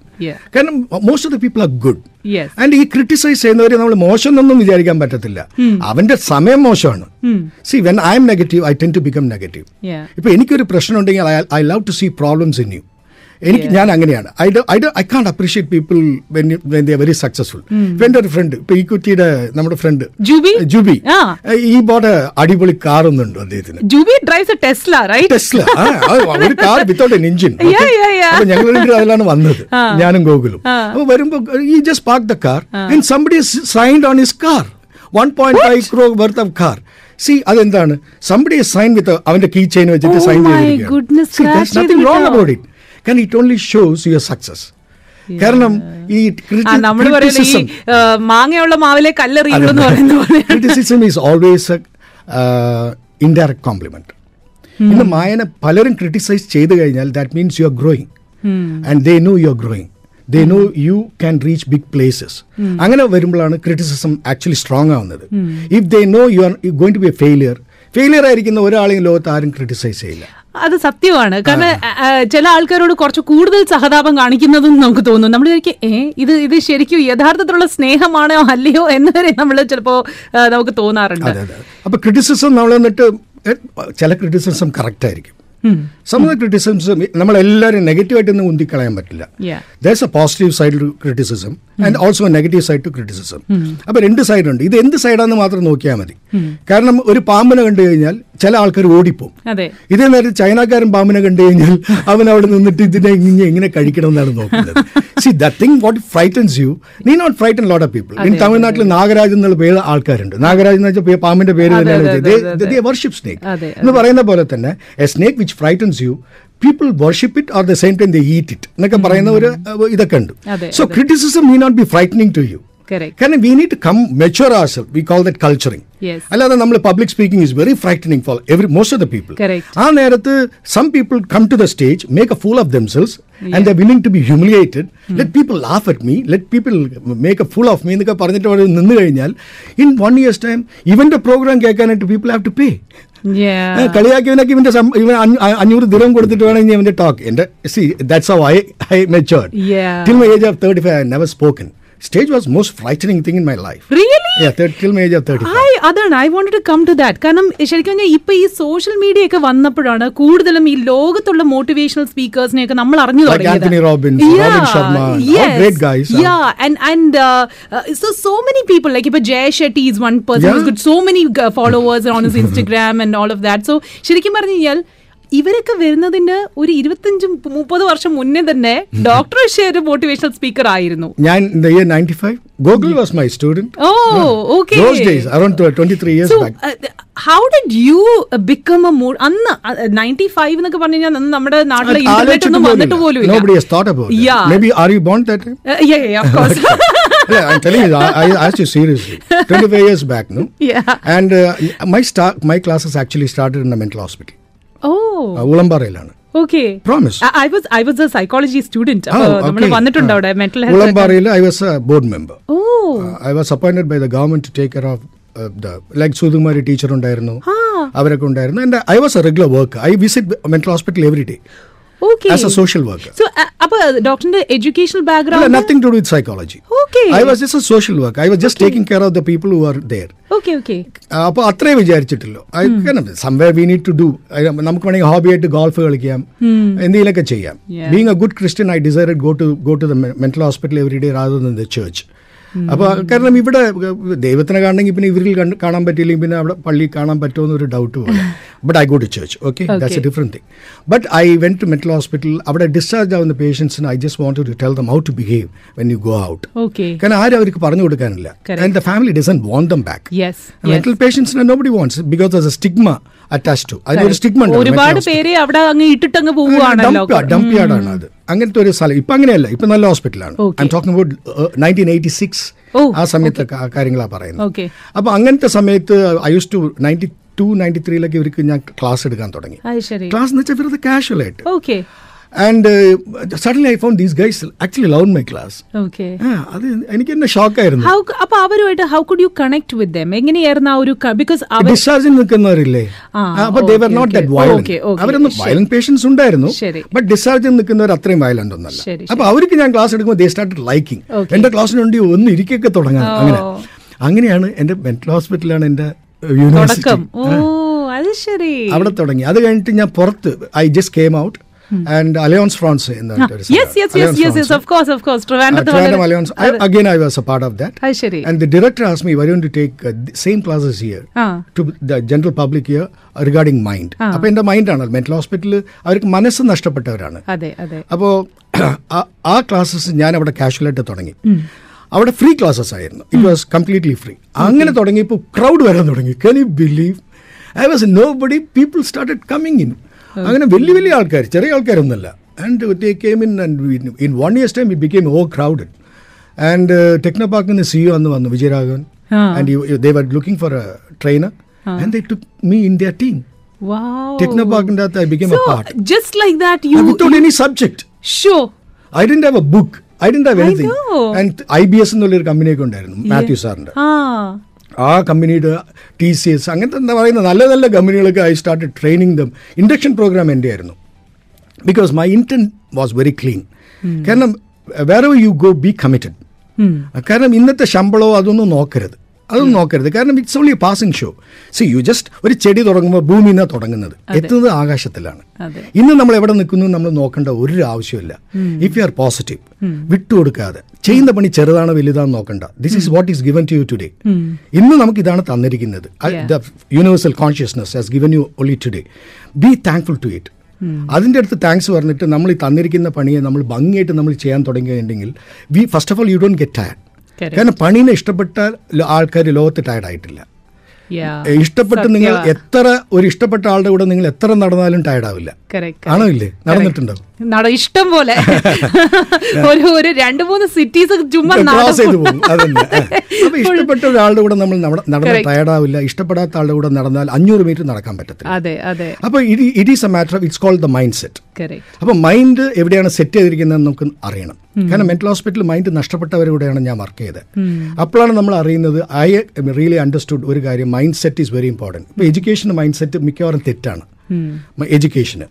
കാരണം most of the people are good Yes. And ഈ ക്രിട്ടിസൈസ് ചെയ്യുന്നവരെ നമ്മൾ മോശം എന്നൊന്നും വിചാരിക്കാൻ പറ്റത്തില്ല. അവന്റെ സമയം മോശമാണ്. See when I'm negative I tend to become negative. ഇപ്പൊ എനിക്കൊരു പ്രശ്നം ഉണ്ടെങ്കിൽ I love to see problems in you എനിക്ക് ഞാൻ അങ്ങനെയാണ്. I I I can appreciate people when the very successful ഇപ്പൊ എന്റെ ഒരു ഫ്രണ്ട് ഇപ്പൊ ഈക്വിറ്റിയുടെ നമ്മുടെ ഫ്രണ്ട് ജൂബി? ജൂബി. ഈ ബോട്ട് അടിപൊളി കാർ ഒന്നുണ്ട് അദ്ദേഹത്തിന്. Jubi drives Tesla right Tesla ഒരു കാർ വിത്തൗട്ട് എൻ എഞ്ചിൻ. അപ്പൊ ഞങ്ങൾ അതിലാണ് വന്നത്. ഞാനും ഗോകുലും. അപ്പൊ വരുമ്പോ ഈ just park the car and somebody signed on his car one point five crore worth of car see അതെന്താണ്? സംബഡി സൈൻ വിത്ത് അവന്റെ കീ ചെയിൻ വെച്ചിട്ട് Oh സൈൻ my കാരണം it only shows your success കാരണം ഈ മാങ്ങയുള്ള മാവിലെ criticism is always indirect compliment ഇന്ന് മായനെ പലരും ക്രിട്ടിസൈസ് ചെയ്ത് കഴിഞ്ഞാൽ that means you are growing and they know you are growing they know you can reach big places അങ്ങനെ വരുമ്പോഴാണ് ക്രിറ്റിസിസം ആക്ച്വലി സ്ട്രോങ് ആവുന്നത്. If they know you are going to be a failure failure ആയിരിക്കുന്ന ഒരാളെയും ലോകത്ത് ആരും criticise ചെയ്യില്ല. അത് സത്യമാണ്. കാരണം ചില ആൾക്കാരോട് കുറച്ച് കൂടുതൽ സഹതാപം കാണിക്കുന്നതും നമുക്ക് തോന്നും. നമ്മൾ വിചാരിക്കും ഏ ഇത് ഇത് ശരിക്കും യഥാർത്ഥത്തിലുള്ള സ്നേഹമാണോ അല്ലയോ എന്ന് വരെ നമ്മൾ ചിലപ്പോ നമുക്ക് തോന്നാറുണ്ട്. അപ്പൊ ക്രിറ്റിസിസം നമ്മൾ എന്നിട്ട് ചില ക്രിറ്റിസിസം കറക്റ്റ് ആയിരിക്കും. സമ ക്രിറ്റിസിസം നമ്മളെല്ലാവരും നെഗറ്റീവായിട്ടൊന്നും ഉന്തിക്കളയാൻ പറ്റില്ല. There's a positive side to criticism and also negative side to criticism അപ്പൊ രണ്ട് സൈഡുണ്ട് ഇത് എന്ത് സൈഡാന്ന് മാത്രം നോക്കിയാൽ മതി. കാരണം ഒരു പാമ്പിനെ കണ്ടു കഴിഞ്ഞാൽ ചില ആൾക്കാർ ഓടിപ്പോവും. ഇതേ നേരത്തെ ചൈനക്കാരൻ പാമ്പിനെ കണ്ടു കഴിഞ്ഞാൽ അവൻ അവിടെ നിന്നിട്ട് ഇതിനെ ഇങ്ങനെ എങ്ങനെ കഴിക്കണം എന്നാണ് നോക്കുന്നത്. See the thing what frightens you need not frighten lot of people in തമിഴ്നാട്ടിൽ നാഗരാജ് എന്നുള്ള പേര് ആൾക്കാരുണ്ട്. നാഗരാജ് എന്ന് വെച്ചാൽ പാമ്പിന്റെ പേര് തന്നെയാണ്. വർഷിപ്പ് സ്നേക്ക് എന്ന് പറയുന്ന പോലെ തന്നെ a snake which frightens you people worship it or the same time they eat it എന്നൊക്കെ പറയുന്ന ഒരു uh, ഇതൊക്കെ ഉണ്ട്. അതെ, so criticism may not be frightening to you Correct. കാരണം we need to come mature our self we call that culturing Yes. അല്ലാതെ നമ്മൾ public speaking is very frightening for every most of the people Correct. ആ നേരത്ത് some people come to the stage make a fool of themselves and the willing to be humiliated let people laugh at me let people make a fool of me എന്നൊക്കെ പറഞ്ഞിട്ട് അവിടെ നിന്ന് കഴിഞ്ഞാൽ in one years time ഇവന്റെ program കേൾക്കാനായിട്ട് people have to pay Yeah. കളിയാക്കിയവനൊക്കെ ഇവന്റെ സം- ഇവൻ അഞ്ഞൂറ് ദിനം കൊടുത്തിട്ട് വേണം ഇവന്റെ ടോക്ക് എന്റെ see that's I I matured Yeah. Till my age of thirty five I never spoken stage was most frightening thing in my life Really? Till my age of thirty I അതാണ് I want to come to that കാരണം ശരിക്കും പറഞ്ഞാൽ ഇപ്പൊ ഈ social media ഒക്കെ വന്നപ്പോഴാണ് കൂടുതലും ഈ ലോകത്തുള്ള മോട്ടിവേഷണൽ സ്പീക്കേഴ്സിനെ ഒക്കെ നമ്മൾ അറിഞ്ഞു Like Anthony Robbins, Robin Sharma, all great guys, huh? Yeah, and and uh, uh, so so many people like if Jay Shetty is one person Yeah. who's got so many uh, followers on his Instagram and all of that. So ശരിക്കും പറഞ്ഞു കഴിഞ്ഞാൽ ഇവരൊക്കെ വരുന്നതിന് ഒരു ഇരുപത്തിയഞ്ചും മുപ്പത് വർഷം മുന്നേ തന്നെ ഡോക്ടർ ഷേ ഒരു മോട്ടിവേഷണൽ സ്പീക്കർ ആയിരുന്നു ഞാൻ in the year 95 Gogol was my student Oh, okay. those days around 23 years So, back uh, how did you uh, become a more അന്ന് നയന്റി ഫൈവ് എന്നൊക്കെ പറഞ്ഞു കഴിഞ്ഞാൽ നമ്മുടെ നാട്ടിലെ ഇന്റർനെറ്റ് ഒന്നും വന്നിട്ട് പോലും Yeah. Uh. Yeah, I'm telling you, I, I asked you seriously. 25 years back, no? Yeah. And uh, my start, my classes actually started in a mental hospital. ഉളമ്പാറയിലാണ്. I was was I was a psychology student. Oh, അപ്പൊ നമ്മൾ. വന്നിട്ടുണ്ട്. അവിടെ? Mental health ഉളമ്പാറയിൽ I was a board member oh. I was appointed by the government to take care of like teacher ഉണ്ടായിരുന്നു അവരൊക്കെ ഉണ്ടായിരുന്നു. And I was a regular work I visit mental hospital every day okay as a social worker so അപ്പൊ ഡോക്ടറിന്റെ educational background? Background nothing to do with psychology Okay. was just a social worker. I was just just taking care of the people who are there okay okay അപ്പോൾ അത്രേ വിചാരിച്ചിട്ടില്ലോ. Someway we need to do നമുക്ക് വേണമെങ്കിൽ hobby ആയിട്ട് golf കളിക്കാം. എന്തെങ്കിലുമൊക്കെ ചെയ്യാം. Being a good Christian I decide go to go to the mental hospital every day rather than the church അപ്പോൾ കാരണം ഇവിടെ ദൈവത്തിനെ കാണണമെങ്കിൽ പിന്നെ ഇവരിൽ കാണാൻ പറ്റിയില്ലെങ്കിൽ പിന്നെ അവിടെ പള്ളി കാണാൻ പറ്റുമോ എന്നൊരു ഡൗട്ട് പോലെ. But I go to church okay that's a differ different thing but I went to mental hospital അവിടെ ഡിസ്ചാർജ് ആവുന്ന പേഷ്യൻസിന് I just want to tell them how to behave when you go out കാരണം ആരും അവർക്ക് പറഞ്ഞു കൊടുക്കാനില്ല. And the family doesn't want them back mental പേഷ്യൻസിനെ nobody wants because the stigma attach to അതിനൊരു stigma ഒരുപാട് പേര് അവിടെ അങ്ങ് ഇട്ടിട്ടങ്ങ് പോവുകയാണല്ലോ ഡംപ് യാർഡാണ് അത് അങ്ങനത്തെ ഒരു സ്ഥലം. ഇപ്പൊ അങ്ങനെയല്ല. ഇപ്പൊ നല്ല ഹോസ്പിറ്റലാണ്. I talking about nineteen eighty six ആ സമയത്ത് കാര്യങ്ങളാണ് പറയുന്നത്. അപ്പൊ അങ്ങനത്തെ സമയത്ത് I use to ninety two ninety ത്രീയിലൊക്കെ ഇവർക്ക് ഞാൻ ക്ലാസ് എടുക്കാൻ തുടങ്ങി. ക്ലാസ് എന്ന് വെച്ചാൽ വെറുതെ കാഷ്വൽ ആയിട്ട്. And suddenly I phone these guys actually love my class okay അത് എനിക്ക് തന്നെ ഷോക്കായിരുന്നു ആയിരുന്നു. അപ്പൊ അവരുമായിട്ട് how could you connect with them എങ്ങനെയായിരുന്നു ആ ഒരു ബിക്കോസ് ഡിസ്ചാർജിൽ നിൽക്കുന്നവരില്ലേ? അപ്പൊ they were not that. Violent. അവരൊന്നും. വയലന്റ് പേഷ്യൻസ് ഉണ്ടായിരുന്നു. ബട്ട് ഡിസ്ചാർജിൽ നിൽക്കുന്നവർ അത്രയും വയലന്റ് ഒന്നല്ല അപ്പൊ അവർക്ക് ഞാൻ ക്ലാസ് എടുക്കുമ്പോൾ ദേ സ്റ്റാർട്ട് ലൈക്കിംഗ്. എന്റെ ക്ലാസ്സിനുണ്ടി ഒന്ന് ഇരിക്കൊക്കെ തുടങ്ങാം. അങ്ങനെ. അങ്ങനെയാണ് എന്റെ മെന്റൽ ഹോസ്പിറ്റലാണ് എന്റെ യൂണിവേഴ്സിറ്റി അവിടെ തുടങ്ങി. അത് കഴിഞ്ഞിട്ട് ഞാൻ പുറത്ത് I just came out and Alliance Francaise of course of course Uh, ട്രിവാൻഡ്രത്ത് Trivandrum വളരെ- Alliance. I, അതെ. again, I was a part of that. അത് ശരി And the director asked me, why don't you take uh, the same classes here to the general public here uh, regarding mind? ആ. അപ്പൊ എന്റെ മൈൻഡാണ് mental ഹോസ്പിറ്റലിൽ അവർക്ക് മനസ്സ് നഷ്ടപ്പെട്ടവരാണ്. അപ്പോൾ ആ ക്ലാസ്സസ് ഞാൻ അവിടെ കാഷ്വലായിട്ട് തുടങ്ങി. അവിടെ ഫ്രീ ക്ലാസ്സസ് ആയിരുന്നു. ഇറ്റ് വാസ് കംപ്ലീറ്റ്ലി ഫ്രീ അങ്ങനെ തുടങ്ങിയപ്പോൾ ക്രൗഡ് വരാൻ തുടങ്ങി. Can you believe I was nobody people started coming in അങ്ങനെ വലിയ വലിയ ആൾക്കാർ ചെറിയ ആൾക്കാരൊന്നുമല്ല. And they came in and in one years time it became oh crowded and techno പാർക്കിൽ നിന്ന് സിഇഒ അന്ന് വന്നു Vijayaraghavan. And they were looking for a trainer and they took me in their team wow. Techno പാർക്കിന്റെ അകത്ത് I became a part just like that you without any subject so I did have a book I did have anything and I B S എന്നുള്ളൊരു കമ്പനിയൊക്കെ ഉണ്ടായിരുന്നു മാത്യു സാറിന്റെ ആ കമ്പനിയുടെ T C S അങ്ങനത്തെ എന്താ പറയുന്ന നല്ല നല്ല കമ്പനികളൊക്കെ I start training them induction programme എന്റെ ആയിരുന്നു because my intent was very clean കാരണം വേറെ യു ഗോ ബി കമ്മിറ്റഡ് കാരണം ഇന്നത്തെ ശമ്പളോ അതൊന്നും നോക്കരുത്. അതൊന്നും നോക്കരുത്. കാരണം it's only passing so see you just ഒരു ചെടി തുടങ്ങുമ്പോൾ ഭൂമിയിൽ നിന്നാണ് തുടങ്ങുന്നത് എത്തുന്നത് ആകാശത്തിലാണ്. ഇന്ന് നമ്മൾ എവിടെ നിൽക്കുന്നു നമ്മൾ നോക്കേണ്ട ഒരു ആവശ്യമില്ല. ഇഫ് യു ആർ പോസിറ്റീവ് വിട്ടുകൊടുക്കാതെ. ചെയ്യുന്ന പണി ചെറുതാണോ വലുതാണോ നോക്കണ്ട. This is what is given to you today ഇന്ന് നമുക്ക് ഇതാണ് തന്നിരിക്കുന്നത് the universal consciousness has given you only today be thankful to it അതിന്റെ അടുത്ത് താങ്ക്സ് പറഞ്ഞിട്ട് നമ്മൾ ഈ തന്നിരിക്കുന്ന പണിയെ നമ്മൾ ഭംഗിയായിട്ട് നമ്മൾ ചെയ്യാൻ തുടങ്ങിയിട്ടുണ്ടെങ്കിൽ we first of all you don't get tired Correct. കാരണം പണീനെ ഇഷ്ടപ്പെട്ട ആൾക്കാർ ലോകത്ത് ടയർഡ് ആയിട്ടില്ല. Yeah. ഇഷ്ടപ്പെട്ട് നിങ്ങൾ. എത്ര ഒരു ഇഷ്ടപ്പെട്ട ആളുടെ കൂടെ നിങ്ങൾ എത്ര നടന്നാലും ടയർഡ് ആവില്ല. Correct, ആണോ ഇല്ലേ? നടന്നിട്ടുണ്ടോ? നട ഇഷ്ടം പോലെ. ഒരു ഒരു രണ്ട് മൂന്ന് സിറ്റീസ് ചുമ്മാ ക്രോസ് ചെയ്ത്. പോകും. ഇഷ്ടപ്പെട്ട ഒരാളുടെ കൂടെ നമ്മൾ നട- നടന്നാൽ. ടയർഡാവില്ല ഇഷ്ടപ്പെടാത്ത ആളുടെ കൂടെ നടന്നാൽ അഞ്ഞൂറ് മീറ്റർ നടക്കാൻ പറ്റത്തില്ല. അതെ അതെ. അപ്പൊ it is a matter of it's called the mindset അപ്പൊ മൈൻഡ് എവിടെയാണ് സെറ്റ് ചെയ്തിരിക്കുന്നത് നമുക്ക് അറിയണം. കാരണം മെന്റൽ ഹോസ്പിറ്റൽ മൈൻഡ് നഷ്ടപ്പെട്ടവരുടെയാണ് ഞാൻ വർക്ക് ചെയ്തത്. അപ്പോഴാണ് നമ്മൾ അറിയുന്നത് ഐ റിയലി അണ്ടർസ്റ്റുഡ് ഒരു കാര്യം mind set is very important ഇപ്പൊ എഡ്യൂക്കേഷൻ മൈൻഡ് സെറ്റ് മിക്കവാറും തെറ്റാണ്. എഡ്യൂക്കേഷന്.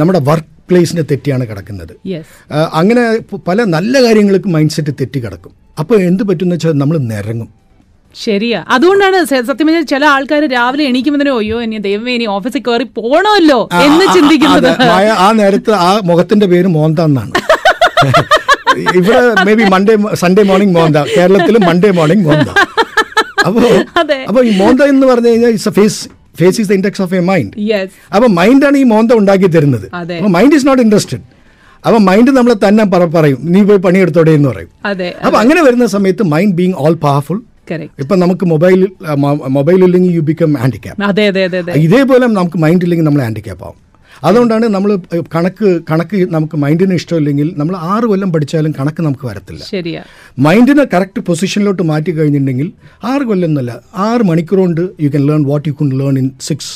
നമ്മുടെ വർക്ക് പ്ലേസിന്റെ തെറ്റിയാണ് കിടക്കുന്നത്. അങ്ങനെ പല നല്ല കാര്യങ്ങൾക്ക് മൈൻഡ് സെറ്റ് തെറ്റി കിടക്കും. അപ്പോൾ എന്ത് പറ്റും വെച്ചാൽ നമ്മൾ നിരങ്ങും. ശരിയാ. അതുകൊണ്ടാണ് സത്യം പറഞ്ഞാൽ ചില ആൾക്കാർ രാവിലെ എണീക്കുമ്പോൾ അയ്യോ ഇനി ദൈവമേ ഇനി ഓഫീസിൽ കയറി പോണമല്ലോ എന്ന് ചിന്തിക്കുന്നത്. ആ നേരത്ത് ആ മുഖത്തിന്റെ പേര് മോന്താന്നാണ് ഇവിടെ may be Monday Sunday morning മോന്ത. കേരളത്തിൽ മൺഡേ മോർണിംഗ് മോന്ത. അപ്പോ അതെ. അപ്പൊ ഈ മോന്ത എന്ന് പറഞ്ഞു കഴിഞ്ഞാൽ it's face face is the index of a mind അപ്പൊ മൈൻഡാണ് ഈ മോന്ത ഉണ്ടാക്കി തരുന്നത്. മൈൻഡ് ഇസ് നോട്ട് ഇൻട്രസ്റ്റഡ് അപ്പൊ മൈൻഡ് നമ്മളെ തന്നെ പറയും. നീ പോയി പണിയെടുത്തോടെ എന്ന് പറയും. അപ്പൊ അങ്ങനെ വരുന്ന സമയത്ത് മൈൻഡ് ബീങ് ഓൾ പവർഫുൾ ഇപ്പൊ നമുക്ക് മൊബൈൽ മൊബൈൽ ഇല്ലെങ്കിൽ യു ബിക്കം ഹാൻഡിക്യാപ്പ് ഇതേപോലെ നമുക്ക് മൈൻഡ് ഇല്ലെങ്കിൽ നമ്മൾ ഹാൻഡിക്യാപ്പ് ആവും. അതുകൊണ്ടാണ് നമ്മൾ കണക്ക് കണക്ക് നമുക്ക് മൈൻഡിന് ഇഷ്ടമില്ലെങ്കിൽ നമ്മൾ ആറ് കൊല്ലം പഠിച്ചാലും കണക്ക് നമുക്ക് വരത്തില്ല. മൈൻഡിനെ കറക്റ്റ് പൊസിഷനിലോട്ട് മാറ്റി കഴിഞ്ഞിട്ടുണ്ടെങ്കിൽ ആറ് കൊല്ലം എന്നല്ല ആറ് മണിക്കൂർ കൊണ്ട് you can learn what you can learn in six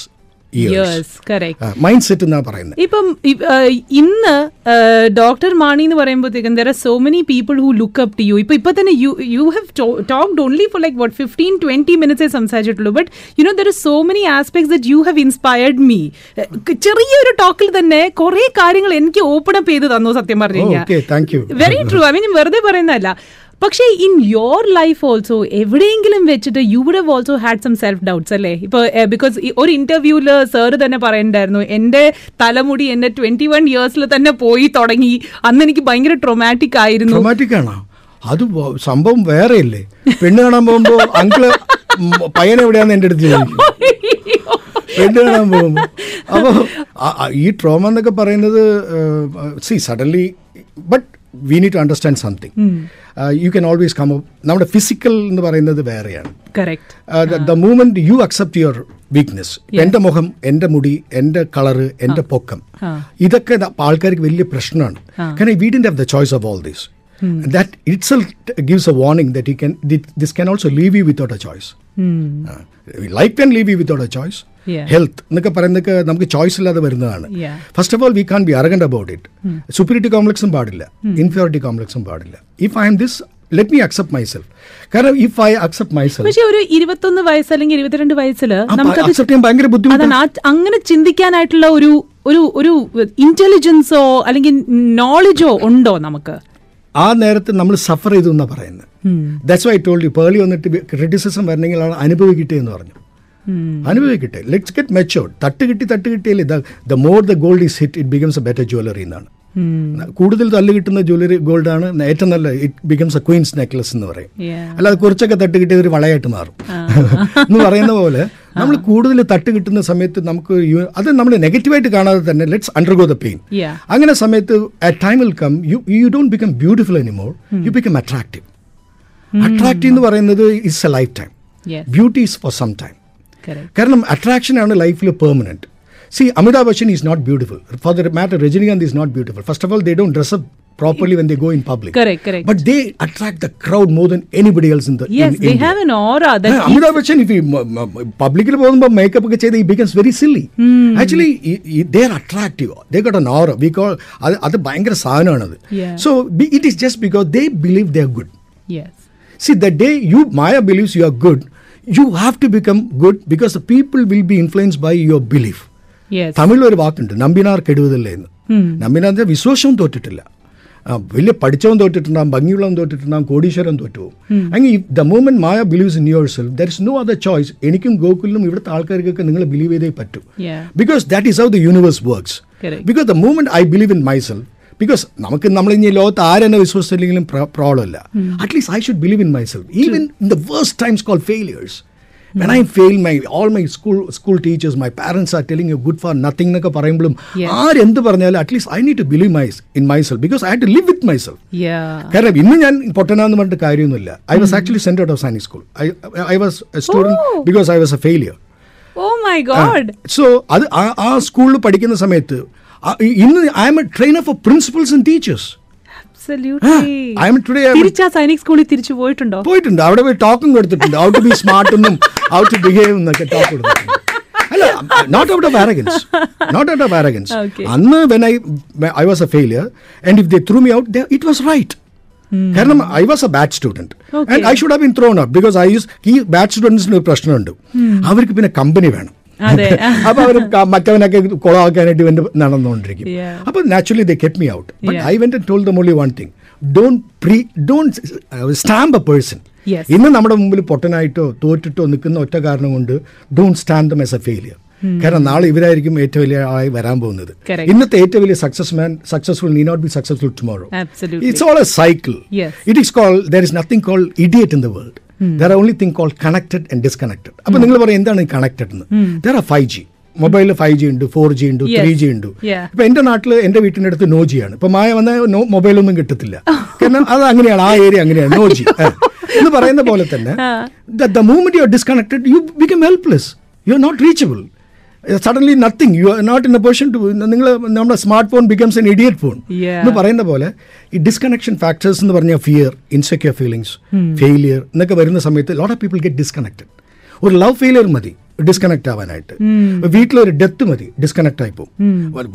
mindset എന്നാ പറയുന്നത് ഇപ്പം ഇന്ന് ഡോക്ടർ മാണി എന്ന് പറയുമ്പോഴത്തേക്കും there are so many people who look up to you ഇപ്പൊ ഇപ്പൊ തന്നെ you you have talked only for like what fifteen twenty മിനിറ്റ്സേ സംസാരിച്ചിട്ടുള്ളൂ. But you know there are so many aspects that you have inspired me ചെറിയൊരു ടോക്കിൽ തന്നെ കുറെ കാര്യങ്ങൾ എനിക്ക് open up ചെയ്ത് തന്നു സത്യം പറഞ്ഞു കഴിഞ്ഞാൽ okay, thank you. Very true I mean വെറുതെ പറയുന്നതല്ല. പക്ഷേ ഇൻ യോർ ലൈഫ് ഓൾസോ എവിടെയെങ്കിലും വെച്ചിട്ട് you would have also had some self doubts അല്ലേ ഇപ്പോൾ ബിക്കോസ് ഒരു ഇന്റർവ്യൂവിൽ സാറ് തന്നെ പറയണ്ടായിരുന്നു എന്റെ തലമുടി എന്റെ ട്വന്റി വൺ ഇയേഴ്സിൽ തന്നെ പോയി തുടങ്ങി. അന്ന് എനിക്ക് ഭയങ്കര ട്രൊമാറ്റിക് ആയിരുന്നു. ട്രോമാറ്റിക് ആണോ? അത് സംഭവം വേറെ ഇല്ലേ പെണ്ണ് കാണാൻ പോകുമ്പോ അങ്കിൾ പയ്യനെവിടെയാന്ന് എന്റെ അടുത്ത് ചോദിക്കും. പെണ്ണ് കാണാൻ പോകുമ്പോൾ അപ്പോൾ ഈ ട്രോമ എന്നൊക്കെ പറയുന്നത് see suddenly but we need to understand something you can always come നമ്മുടെ ഫിസിക്കൽ എന്ന് പറയുന്നത് വേറെയാണ്. Correct the moment you accept your weakness എന്റെ മുഖം എന്റെ മുടി എന്റെ കളറ് എന്റെ പൊക്കം ആ. ഇതൊക്കെ ന- ആൾക്കാർക്ക് വലിയ പ്രശ്നമാണ്. കാരണം we didn't have the choice of all these that it's gives a warning that you can this can also leave you without a choice life can leave you without a choice Yeah. Health എന്നൊക്കെ പറയുന്നതൊക്കെ നമുക്ക് choice ഇല്ലാതെ വരുന്നതാണ്. First of all we can be arrogant about it superiority കോംപ്ലക്സും പാടില്ല. Inferiority കോംപ്ലക്സും പാടില്ല. If I'm this let me accept myself കാരണം if I accept myself പക്ഷേ ഒരു ഇരുപത്തൊന്ന് വയസ്സ് അല്ലെങ്കിൽ ഇരുപത്തിരണ്ട് വയസ്സിൽ നമുക്കത് അക്സെപ്റ്റ് ചെയ്യാൻ ഭയങ്കര ബുദ്ധിമുട്ടാണ് ആ- അങ്ങനെ ചിന്തിക്കാനായിട്ടുള്ള ഒരു ഒരു ഒരു ഇന്റലിജൻസോ അല്ലെങ്കിൽ നോളജോ ഉണ്ടോ നമുക്ക്? ആ നേരത്തെ നമ്മൾ സഫർ ചെയ്തു എന്നാണ് പറയുന്നത്. That's why told you Pearle വന്നിട്ട് ക്രിറ്റിസിസം വരണമെങ്കിൽ അനുഭവിക്കട്ടെ എന്ന് പറഞ്ഞു. അനുഭവിക്കട്ടെ. ലെറ്റ്സ് ഗെറ്റ് മെച്ചോർഡ് തട്ട് കിട്ടി തട്ട് കിട്ടിയാൽ ഇതാ the more the gold is hit it becomes a better jewellery എന്നാണ്. കൂടുതൽ തല്ല് കിട്ടുന്ന ജ്വല്ലറി ഗോൾഡാണ് ഏറ്റവും നല്ല it becomes a queen's necklace എന്ന് പറയും. അല്ലാതെ കുറച്ചൊക്കെ തട്ട് കിട്ടിയത് ഒരു വളയായിട്ട് മാറും. എന്ന് പറയുന്ന പോലെ നമ്മൾ കൂടുതൽ തട്ട് കിട്ടുന്ന സമയത്ത് നമുക്ക് അത് നമ്മൾ നെഗറ്റീവായിട്ട് കാണാതെ തന്നെ ലെറ്റ്സ് അണ്ടർഗോ ദ പെയിൻ. അങ്ങനെ സമയത്ത് time will come you you don't become beautiful anymore you become attractive attractive എന്ന് പറയുന്നത് it's a lifetime. Beauty is for some time. കാരണം അട്രാക്ഷൻ ആണ് ലൈഫിൽ permanent see Amitabh Bachchan is not beautiful for the matter Rajinikanth is not beautiful first of all they don't dress up properly when they go in public. Correct, correct. But they attract the crowd more than anybody else in the Yes, in they India. have an aura that Yeah, Amitabh Bachchan, if he പബ്ലിക്കിൽ പോകുമ്പോൾ makeup ഒക്കെ ചെയ്ത് he becomes very silly. Actually, they are attractive. They got an aura. We call അത് അത് ഭയങ്കര സാധനമാണത് Yeah. So it is just because they believe they are good yes. See, the day you Maya believes you are Good, have to become good because because the people will be influenced by your belief. Yes. തമിഴിൽ ഒരു വാക്കുണ്ട് നമ്പിനാർ കെടുവതല്ലേ എന്ന് നമ്പിനാർ വിശ്വാസവും തോറ്റിട്ടില്ല വലിയ പഠിച്ചവൻ തോറ്റിട്ടുണ്ടാകും ഭംഗിയുള്ളവൻ തോറ്റിട്ടുണ്ടാകും കോടീശ്വരൻ തോറ്റുപോകും അങ്ങനെ the moment Maya believes in yourself there is no other choice എനിക്കും ഗോകുലിനും ഇവിടുത്തെ ആൾക്കാർക്കൊക്കെ നിങ്ങൾ ബിലീവ് ചെയ്തേ പറ്റൂ. Because that is how the universe works Correct. Because the moment I believe in myself because നമുക്ക് നമ്മൾ ഇനി ലോകത്ത് ആരെന്നെ വിശ്വസിച്ചില്ലെങ്കിലും പ്രോബ്ലം ഇല്ല at least I should believe in myself even in the worst times call failures when I fail my all my school school teachers my parents are telling you good for nothing എന്നൊക്കെ പറയുമ്പോഴും. ആരെന്ത് പറഞ്ഞാലും at least I need to believe my in myself because I to live with myself കാരണം ഇന്ന് ഞാൻ പൊട്ടനാന്ന് പറഞ്ഞിട്ട് കാര്യമൊന്നുമില്ല. I was actually send out of Sainik school I was student. Because I was a failure Oh my God. So അത് ആ- സ്കൂളിൽ പഠിക്കുന്ന സമയത്ത് ഇന്ന് I'm a trainer for principals and teachers Sainik സ്കൂളിൽ തിരിച്ചു പോയിട്ടുണ്ടോ? പോയിട്ടുണ്ട്. അവിടെ പോയി ടോക്കും കൊടുത്തിട്ടുണ്ട്. ഹൗ ടു ബി സ്മാർട്ട് എന്നും ഹൗ ടു ബിഹേവ് എന്നൊക്കെ ടോക്ക് കൊടുത്തിട്ടുണ്ട്. അല്ല not out of arrogance not out of arrogance. അന്ന് when I I was a failure and if they threw me out it was right കാരണം I was a bad student Okay. And I should have been thrown up because I use ഈ bad സ്റ്റുഡൻസിന് ഒരു പ്രശ്നമുണ്ട്. അവർക്ക് പിന്നെ company വേണം. അപ്പൊ അവർ മറ്റവനൊക്കെ കുളമാക്കാനായിട്ട് event നടന്നുകൊണ്ടിരിക്കും. അപ്പൊ naturally they kept me out but I went told the only one thing don't pre don't stamp a person. ഇന്ന് നമ്മുടെ മുമ്പിൽ പൊട്ടനായിട്ടോ തോറ്റിട്ടോ നിൽക്കുന്ന ഒറ്റ കാരണം കൊണ്ട് don't stand them as a failure കാരണം നാളെ ഇവരായിരിക്കും ഏറ്റവും വലിയ ആയി വരാൻ പോകുന്നത്. ഇന്നത്തെ ഏറ്റവും വലിയ success man successful need not be successful tomorrow it's all a cycle it is call there is nothing call idiot in the world there are only thing call connected and disconnected അപ്പൊ നിങ്ങൾ പറയും എന്താണ് connected എന്ന് there are five G മൊബൈലിൽ five G ഉണ്ട് four G ഉണ്ട്. Three G ഉണ്ട്. ഇപ്പൊ എന്റെ നാട്ടിൽ എന്റെ വീട്ടിന്റെ അടുത്ത് നോ ജി ആണ്. ഇപ്പൊ മായ വന്ന മൊബൈലൊന്നും കിട്ടത്തില്ല. കാരണം അത് അങ്ങനെയാണ് ആ ഏരിയ അങ്ങനെയാണ് നോ ജി എന്ന് പറയുന്ന പോലെ തന്നെ the moment you are disconnected you become helpless you are not reachable suddenly nothing you are not in a position to നിങ്ങൾ നമ്മുടെ smartphone becomes an idiot phone. എന്ന് പറയുന്ന പോലെ ഈ ഡിസ്കണക്ഷൻ ഫാക്ടേഴ്സ് എന്ന് പറഞ്ഞാൽ ഫിയർ ഇൻസെക്യൂർ ഫീലിങ്സ് ഫെയിലിയർ എന്നൊക്കെ വരുന്ന സമയത്ത് lot of people get disconnected ഒരു ലവ് ഫെയിലിയർ മതി ഡിസ്കണക്ട് ആവാനായിട്ട്. വീട്ടിലൊരു ഡെത്ത് മതി ഡിസ്കണക്ട് ആയി പോകും.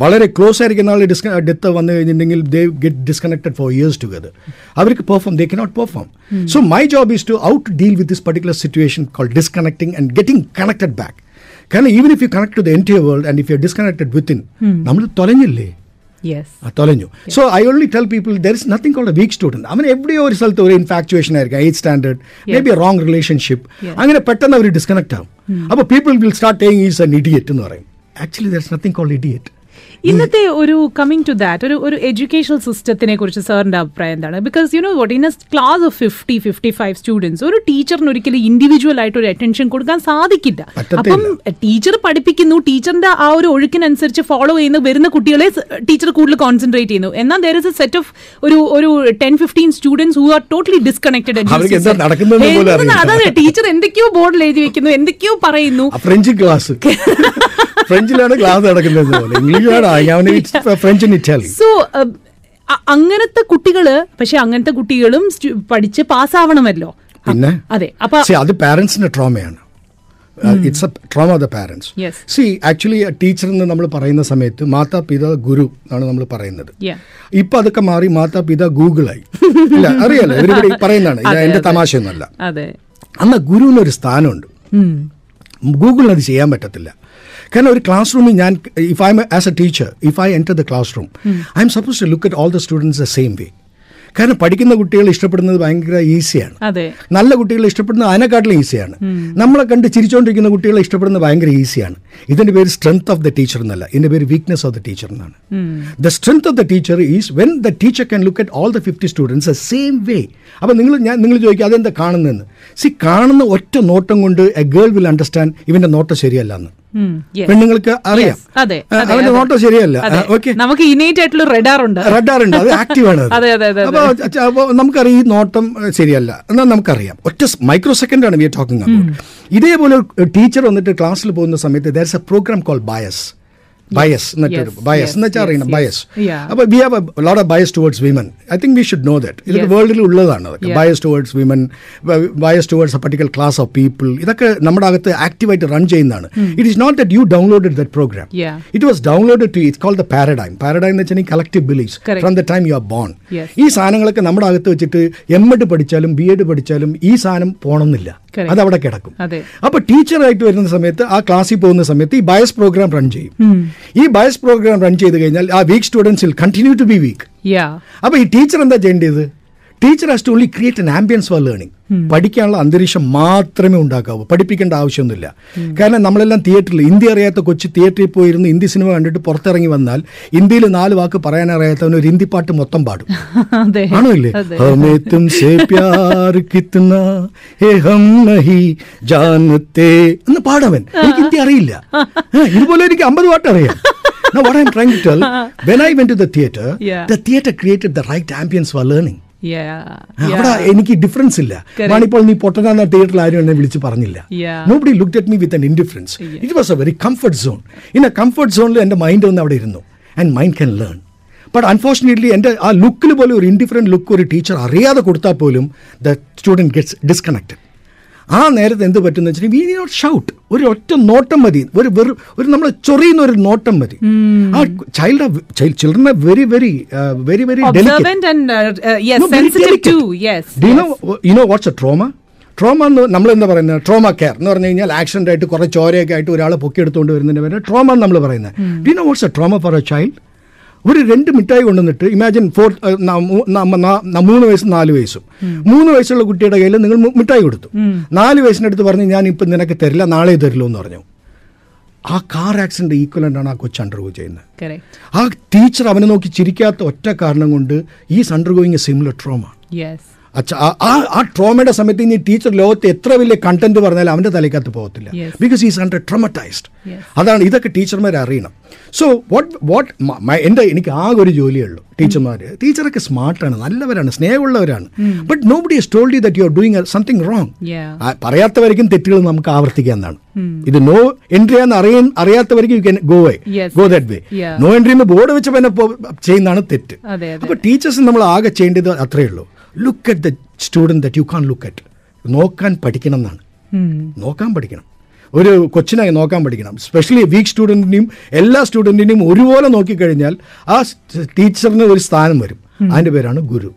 വളരെ ക്ലോസ് ആയിരിക്കുന്ന ആൾ ഡിസ്ക ഡെത്ത് വന്നു കഴിഞ്ഞിട്ടുണ്ടെങ്കിൽ they get disconnected for years together അവർക്ക് perform they cannot perform so my job is to out deal with this particular situation call disconnecting and getting connected back കാരണം even if you connect to the entire world and if you disconnected within നമ്മൾ തൊലഞ്ഞില്ലേ yes ആ, തൊലഞ്ഞു so I only tell people there is nothing called a weak student അവൻ എവിടെയോ ഒരു സ്ഥലത്ത് ഒരു infatuation ആയിരിക്കും eight standard maybe wrong relationship അങ്ങനെ പെട്ടെന്ന് അവർ ഡിസ്കണക്ട് ആവും അപ്പോൾ പീപ്പിൾ വിൽ സ്റ്റാർട്ട് ടേയിങ് ഈസ് എൻ ഇഡിയറ്റ് എന്ന് പറയും. Actually there is nothing called idiot ഇന്നത്തെ ഒരു കമ്മിങ് ടു ദാറ്റ് ഒരു ഒരു എഡ്യൂക്കേഷണൽ സിസ്റ്റത്തിനെ കുറിച്ച് സാറിന്റെ അഭിപ്രായം എന്താണ്? Because you know what in a class of fifty fifty five students ഒരു ടീച്ചറിന് ഒരിക്കലും ഇൻഡിവിജ്വൽ ആയിട്ട് ഒരു അറ്റൻഷൻ കൊടുക്കാൻ സാധിക്കില്ല. അപ്പം ടീച്ചർ പഠിപ്പിക്കുന്നു ടീച്ചറിന്റെ ആ ഒരു ഒഴുക്കിനനുസരിച്ച് ഫോളോ ചെയ്യുന്ന വരുന്ന കുട്ടികളെ ടീച്ചർ കൂടുതൽ കോൺസെൻട്രേറ്റ് ചെയ്യുന്നു. എന്നാൽ there is a set of ഒരു ഒരു ten fifteen students who are totally disconnected. അതെ ടീച്ചർ എന്തൊക്കെയോ ബോർഡിൽ എഴുതി വെക്കുന്നു എന്തൊക്കെയോ പറയുന്നു. ഫ്രഞ്ച് ക്ലാസ് ഫ്രഞ്ചിലാണ് ക്ലാസ് നടക്കുന്നത് പോലെ. ഫ്രഞ്ച് ഇറ്റാലി സോ അങ്ങനത്തെ കുട്ടികൾ പക്ഷെ അങ്ങനത്തെ കുട്ടികളും പഠിച്ച് പാസ്സാവണമല്ലോ. പിന്നെ? അതെ. അപ്പൊ അത് പാരന്റ്സിന്റെ ട്രോമയാണ് it's a trauma of the parents see actually teacher എന്ന് നമ്മൾ പറയുന്ന സമയത്ത് മാതാപിതാ ഗുരു എന്നാണ് നമ്മൾ പറയുന്നത്. ഇപ്പൊ അതൊക്കെ മാറി മാതാപിതാ ഗൂഗിളായി. ഇല്ല അറിയാലോ? ഇവരിവിടെ പറയുന്നതാണ്. ഇത് എന്റെ. തമാശയൊന്നുമല്ല. അന്ന് ഗുരുവിനൊരു സ്ഥാനമുണ്ട്. ഗൂഗിളിന് അത് ചെയ്യാൻ പറ്റത്തില്ല. കാരണം ഒരു ക്ലാസ് റൂമിൽ ഞാൻ if I as a teacher if I enter the classroom I'm suppose to look at all the students the same way കാരണം പഠിക്കുന്ന കുട്ടികൾ ഇഷ്ടപ്പെടുന്നത് ഭയങ്കര ഈസിയാണ് നല്ല കുട്ടികളെ ഇഷ്ടപ്പെടുന്നത് അതിനെക്കാട്ടിലും ഈസിയാണ് നമ്മളെ കണ്ട് ചിരിച്ചുകൊണ്ടിരിക്കുന്ന കുട്ടികളെ ഇഷ്ടപ്പെടുന്നത് ഭയങ്കര ഈസിയാണ് ഇതിന്റെ പേര് സ്ട്രെങ്ത് ഓഫ് ദ ടീച്ചർ എന്നല്ല. ഇതിന്റെ പേര് വീക്ക്നെസ് ഓഫ് ദ ടീച്ചർ എന്നാണ്. The strength of the teacher is when the teacher can look at all the fifty students the same way അപ്പോൾ നിങ്ങൾ ഞാൻ നിങ്ങൾ ചോദിക്കുക അതെന്താ കാണുന്നതെന്ന്? സി കാണുന്ന ഒറ്റ നോട്ടം കൊണ്ട് എ ഗേൾ വിൽ അണ്ടർസ്റ്റാൻഡ് ഇവന്റെ നോട്ടം ശരിയല്ല എന്ന്. പെണ്ണുങ്ങൾക്ക് അറിയാം. അവന്റെ. നോട്ടം ശരിയല്ല. ഓക്കെ നമുക്ക് ഇനേറ്റ് ആയിട്ടുള്ള റെഡാർ ഉണ്ട്. റെഡാർ ഉണ്ട് അത്. ആക്റ്റീവ് ആണ് അപ്പോൾ നമുക്കറിയാം ഈ നോട്ടം ശരിയല്ല. എന്നാൽ നമുക്കറിയാം. ഒറ്റ മൈക്രോ സെക്കൻഡ് ആണ് വി ടോക്കിംഗ് അബൌട്ട് ഇതേപോലെ ടീച്ചർ വന്നിട്ട് ക്ലാസ്സിൽ പോകുന്ന സമയത്ത് there is a program call bias bias എന്നിട്ടൊരു ബയസ് എന്ന് വെച്ചാൽ അറിയണം ബയസ് അപ്പൊ അപ്പോൾ we have a lot of bias towards women I think we should know that ഇതൊക്കെ. വേൾഡിൽ ഉള്ളതാണ് അതൊക്കെ. Bias towards women bias towards a particular class of people ഇതൊക്കെ നമ്മുടെ അകത്ത് ആക്റ്റീവായിട്ട് റൺ ചെയ്യുന്നതാണ്. It is not that you downloaded that program it was download to it call the paradigm paradigm എന്ന് വെച്ചാൽ collective beliefs from the time you are born ഈ സാധനങ്ങളൊക്കെ നമ്മുടെ അകത്ത് വെച്ചിട്ട് എം എഡ് പഠിച്ചാലും ബി എഡ് പഠിച്ചാലും ഈ സാധനം പോണമെന്നില്ല അത് അവിടെ കിടക്കും. അപ്പൊ ടീച്ചറായിട്ട് വരുന്ന സമയത്ത് ആ ക്ലാസ്സിൽ പോകുന്ന സമയത്ത് ഈ ബയസ് പ്രോഗ്രാം റൺ ചെയ്യും. ഈ ബയസ് പ്രോഗ്രാം റൺ ചെയ്ത് കഴിഞ്ഞാൽ ആ weak students will continue to be weak. അപ്പൊ ഈ ടീച്ചർ എന്താ ചെയ്യേണ്ടത്? Teacher has to only create an ambience for learning പഠിക്കാനുള്ള അന്തരീക്ഷം മാത്രമേ ഉണ്ടാക്കാവൂ. പഠിപ്പിക്കേണ്ട ആവശ്യമൊന്നുമില്ല. കാരണം നമ്മളെല്ലാം തിയേറ്ററിൽ ഹിന്ദി അറിയാത്ത കൊച്ചു തിയേറ്ററിൽ പോയിരുന്ന് ഹിന്ദി സിനിമ കണ്ടിട്ട് പുറത്തിറങ്ങി വന്നാൽ ഇന്ത്യയിൽ നാല് വാക്ക് പറയാൻ അറിയാത്തവൻ ഒരു ഹിന്ദി പാട്ട് മൊത്തം പാടും. ആണോ ഇല്ലേ? എന്ന് പാടവൻ. എനിക്ക് ഹിന്ദി അറിയില്ല. ഇതുപോലെ എനിക്ക് അമ്പത് പാട്ട് അറിയാം. Now what I'm trying to tell, when I went to the theater, Yeah. the theater created the right ambience for learning. Yeah. അവിടെ. എനിക്ക് ഡിഫറൻസ് ഇല്ല. ഞാനിപ്പോൾ മാണിപ്പോൾ നീ പൊട്ടനാന്ന തിയേറ്ററിൽ ആരും എന്നെ വിളിച്ച് പറഞ്ഞില്ല. No be look at me with an indifference. It was a very comfort zone in a comfort സോണിൽ എന്റെ മൈൻഡ് ഒന്ന് അവിടെ ഇരുന്നു. And mind can learn but unfortunately എന്റെ ആ ലുക്കിൽ പോലും ഒരു ഇൻഡിഫറന്റ് ലുക്ക് ഒരു ടീച്ചർ അറിയാതെ കൊടുത്താൽ പോലും ദ സ്റ്റുഡന്റ് ഗെറ്റ്സ് ഡിസ്കണക്റ്റഡ് ആ നേരത്തെ എന്ത് പറ്റുന്ന വെച്ചിട്ടുണ്ടെങ്കിൽ വി നോട്ട് ഷൗട്ട് ഒരു ഒറ്റ നോട്ടം മതി ഒരു വെറു ഒരു നമ്മൾ ചൊറിയുന്ന ഒരു നോട്ടം മതി ആ child children very very very very you know what's a trauma yes, No, very sensitive delicate. too. Yes. Do you yes. know you know what's a trauma? Trauma എന്ന് നമ്മൾ എന്താ പറയുന്നത് ട്രോമ കെയർ എന്ന് പറഞ്ഞു കഴിഞ്ഞാൽ ആക്സിഡന്റ് ആയിട്ട് കുറേ ചോരയൊക്കെ ആയിട്ട് ഒരാളെ പൊക്കിയെടുത്തുകൊണ്ട് വരുന്നതിന് പേര് ട്രോമ എന്ന് നമ്മൾ പറയുന്നത് D know what's a trauma for a child ഒരു രണ്ട് മിഠായി കൊണ്ടുവന്നിട്ട് ഇമാജിൻ ഫോർ മൂന്ന് വയസ്സും നാല് വയസ്സും. മൂന്ന് വയസ്സുള്ള കുട്ടിയുടെ കയ്യിൽ നിങ്ങൾ മിഠായി കൊടുത്തു. നാല് വയസ്സിനടുത്ത് പറഞ്ഞ് ഞാൻ ഇപ്പം നിനക്ക് തരില്ല നാളെ തരില്ലോ എന്ന് പറഞ്ഞു. ആ കാർ ആക്സിഡന്റ് ഈക്വലന്റ് ആണ് ആ കൊച്ചു അണ്ടർഗോ ചെയ്യുന്നത്. ആ ടീച്ചർ അവനെ നോക്കി ചിരിക്കാത്ത ഒറ്റ കാരണം കൊണ്ട് ഈ undergoing a similar trauma Yes. അച്ഛ- ആ- ആ ട്രോമയുടെ സമയത്ത് ഇനി ടീച്ചർ ലോകത്ത് എത്ര വലിയ കണ്ടന്റ് പറഞ്ഞാലും അവന്റെ തലയ്ക്കകത്ത് പോകത്തില്ല. Because is under traumatised. അതാണ് ഇതൊക്കെ ടീച്ചർമാർ അറിയണം. സോ വാട്ട് വാട്ട് എന്റെ എനിക്ക് ആകെ ഒരു ജോലിയേ ഉള്ളൂ ടീച്ചർമാർ ടീച്ചറൊക്കെ സ്മാർട്ടാണ് നല്ലവരാണ് സ്നേഹമുള്ളവരാണ്. But nobody has told you that you are doing something wrong. പറയാത്തവരിക്കും തെറ്റുകൾ നമുക്ക് ആവർത്തിക്കാന്നാണ് ഇത് നോ എൻട്രി ആണെന്ന് അറിയ അറിയാത്തവർക്ക് you can go way go that way. No entry എന്ന് ബോർഡ് വെച്ചപ്പോൾ ചെയ്യുന്നതാണ് തെറ്റ്. അപ്പൊ ടീച്ചേഴ്സ് നമ്മൾ ആകെ ചെയ്യേണ്ടത് അത്രയേ ഉള്ളൂ. Look at the student that you can look at നോക്കാൻ പഠിക്കണം എന്നാണ്. നോക്കാൻ പഠിക്കണം. ഒരു കൊച്ചിനായി നോക്കാൻ പഠിക്കണം. സ്പെഷ്യലി വീക്ക് സ്റ്റുഡന്റിനെയും എല്ലാ സ്റ്റുഡന്റിനെയും ഒരുപോലെ നോക്കിക്കഴിഞ്ഞാൽ ആ ടീച്ചറിന് ഒരു സ്ഥാനം വരും. അതിന്റെ പേരാണ് ഗുരു.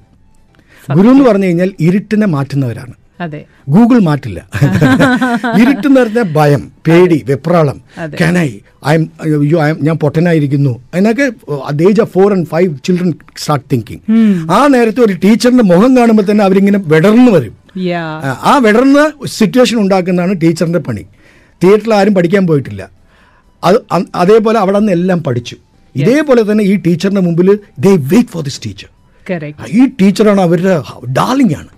ഗുരു എന്ന് പറഞ്ഞു കഴിഞ്ഞാൽ ഇരുട്ടിനെ മാറ്റുന്നവരാണ്. അതെ. ഗൂഗിൾ മാറ്റില്ല. ഇരുട്ടെന്ന് പറഞ്ഞ ഭയം പേടി വെപ്രാളം. കനായി I M you I M ഞാൻ പൊട്ടനായിരിക്കുന്നു. അതിനൊക്കെ at age of four and five children start thinking ആ നേരത്തെ ഒരു ടീച്ചറിന്റെ മുഖം കാണുമ്പോൾ തന്നെ അവരിങ്ങനെ വിടർന്നു വരും. ആ, വിടർന്ന സിറ്റുവേഷൻ ഉണ്ടാക്കുന്നതാണ് ടീച്ചറിന്റെ പണി. തിയേറ്ററിൽ ആരും പഠിക്കാൻ പോയിട്ടില്ല. അത് അതേപോലെ അവിടെ നിന്ന് എല്ലാം പഠിച്ചു. ഇതേപോലെ തന്നെ ഈ ടീച്ചറിന്റെ മുമ്പിൽ they wait for this teacher ഈ ടീച്ചറാണ് അവരുടെ ഡാർലിംഗ് ആണ്.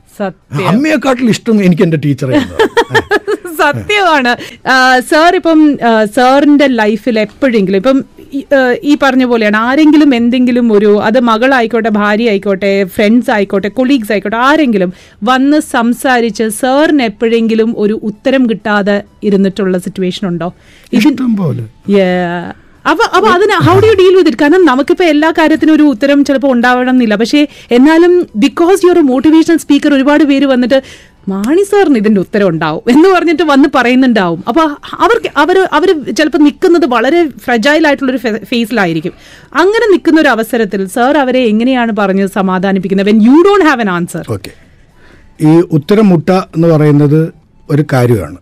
അമ്മയെക്കാട്ടിൽ ഇഷ്ടം എനിക്ക് എന്റെ ടീച്ചറെ സത്യമാണ്. സാർ ഇപ്പം സാറിന്റെ ലൈഫിൽ എപ്പോഴെങ്കിലും ഇപ്പം ഈ, പറഞ്ഞ പോലെയാണ് ആരെങ്കിലും എന്തെങ്കിലും ഒരു അത് മകളായിക്കോട്ടെ ഭാര്യ ആയിക്കോട്ടെ ഫ്രണ്ട്സ് ആയിക്കോട്ടെ കൊളീഗ്സ് ആയിക്കോട്ടെ ആരെങ്കിലും വന്ന് സംസാരിച്ച് സാറിന് എപ്പോഴെങ്കിലും ഒരു ഉത്തരം കിട്ടാതെ ഇരുന്നിട്ടുള്ള സിറ്റുവേഷൻ ഉണ്ടോ? ഇഷ്ടം പോലെ. അപ്പൊ അപ്പൊ അതിന് how do you deal with it കാരണം നമുക്കിപ്പോ എല്ലാ കാര്യത്തിനും ഒരു ഉത്തരം ചിലപ്പോൾ ഉണ്ടാവണം എന്നില്ല പക്ഷേ എന്നാലും ബിക്കോസ് യു ഒരു മോട്ടിവേഷണൽ സ്പീക്കർ ഒരുപാട് പേര് വന്നിട്ട് മാണി സാറിന് ഇതിന്റെ ഉത്തരം ഉണ്ടാവും എന്ന് പറഞ്ഞിട്ട് വന്ന് പറയുന്നുണ്ടാവും. അപ്പൊ അവർക്ക് അവർ അവർ ചിലപ്പോൾ നിൽക്കുന്നത് വളരെ ഫ്രജൈൽ ആയിട്ടുള്ള ഒരു ഫേസിലായിരിക്കും അങ്ങനെ നിൽക്കുന്ന ഒരു അവസരത്തിൽ സാർ അവരെ എങ്ങനെയാണ് പറഞ്ഞ് സമാധാനിപ്പിക്കുന്നത്? When you don't have an answer ഈ ഉത്തരം മുട്ട എന്ന് പറയുന്നത് ഒരു കാര്യമാണ്.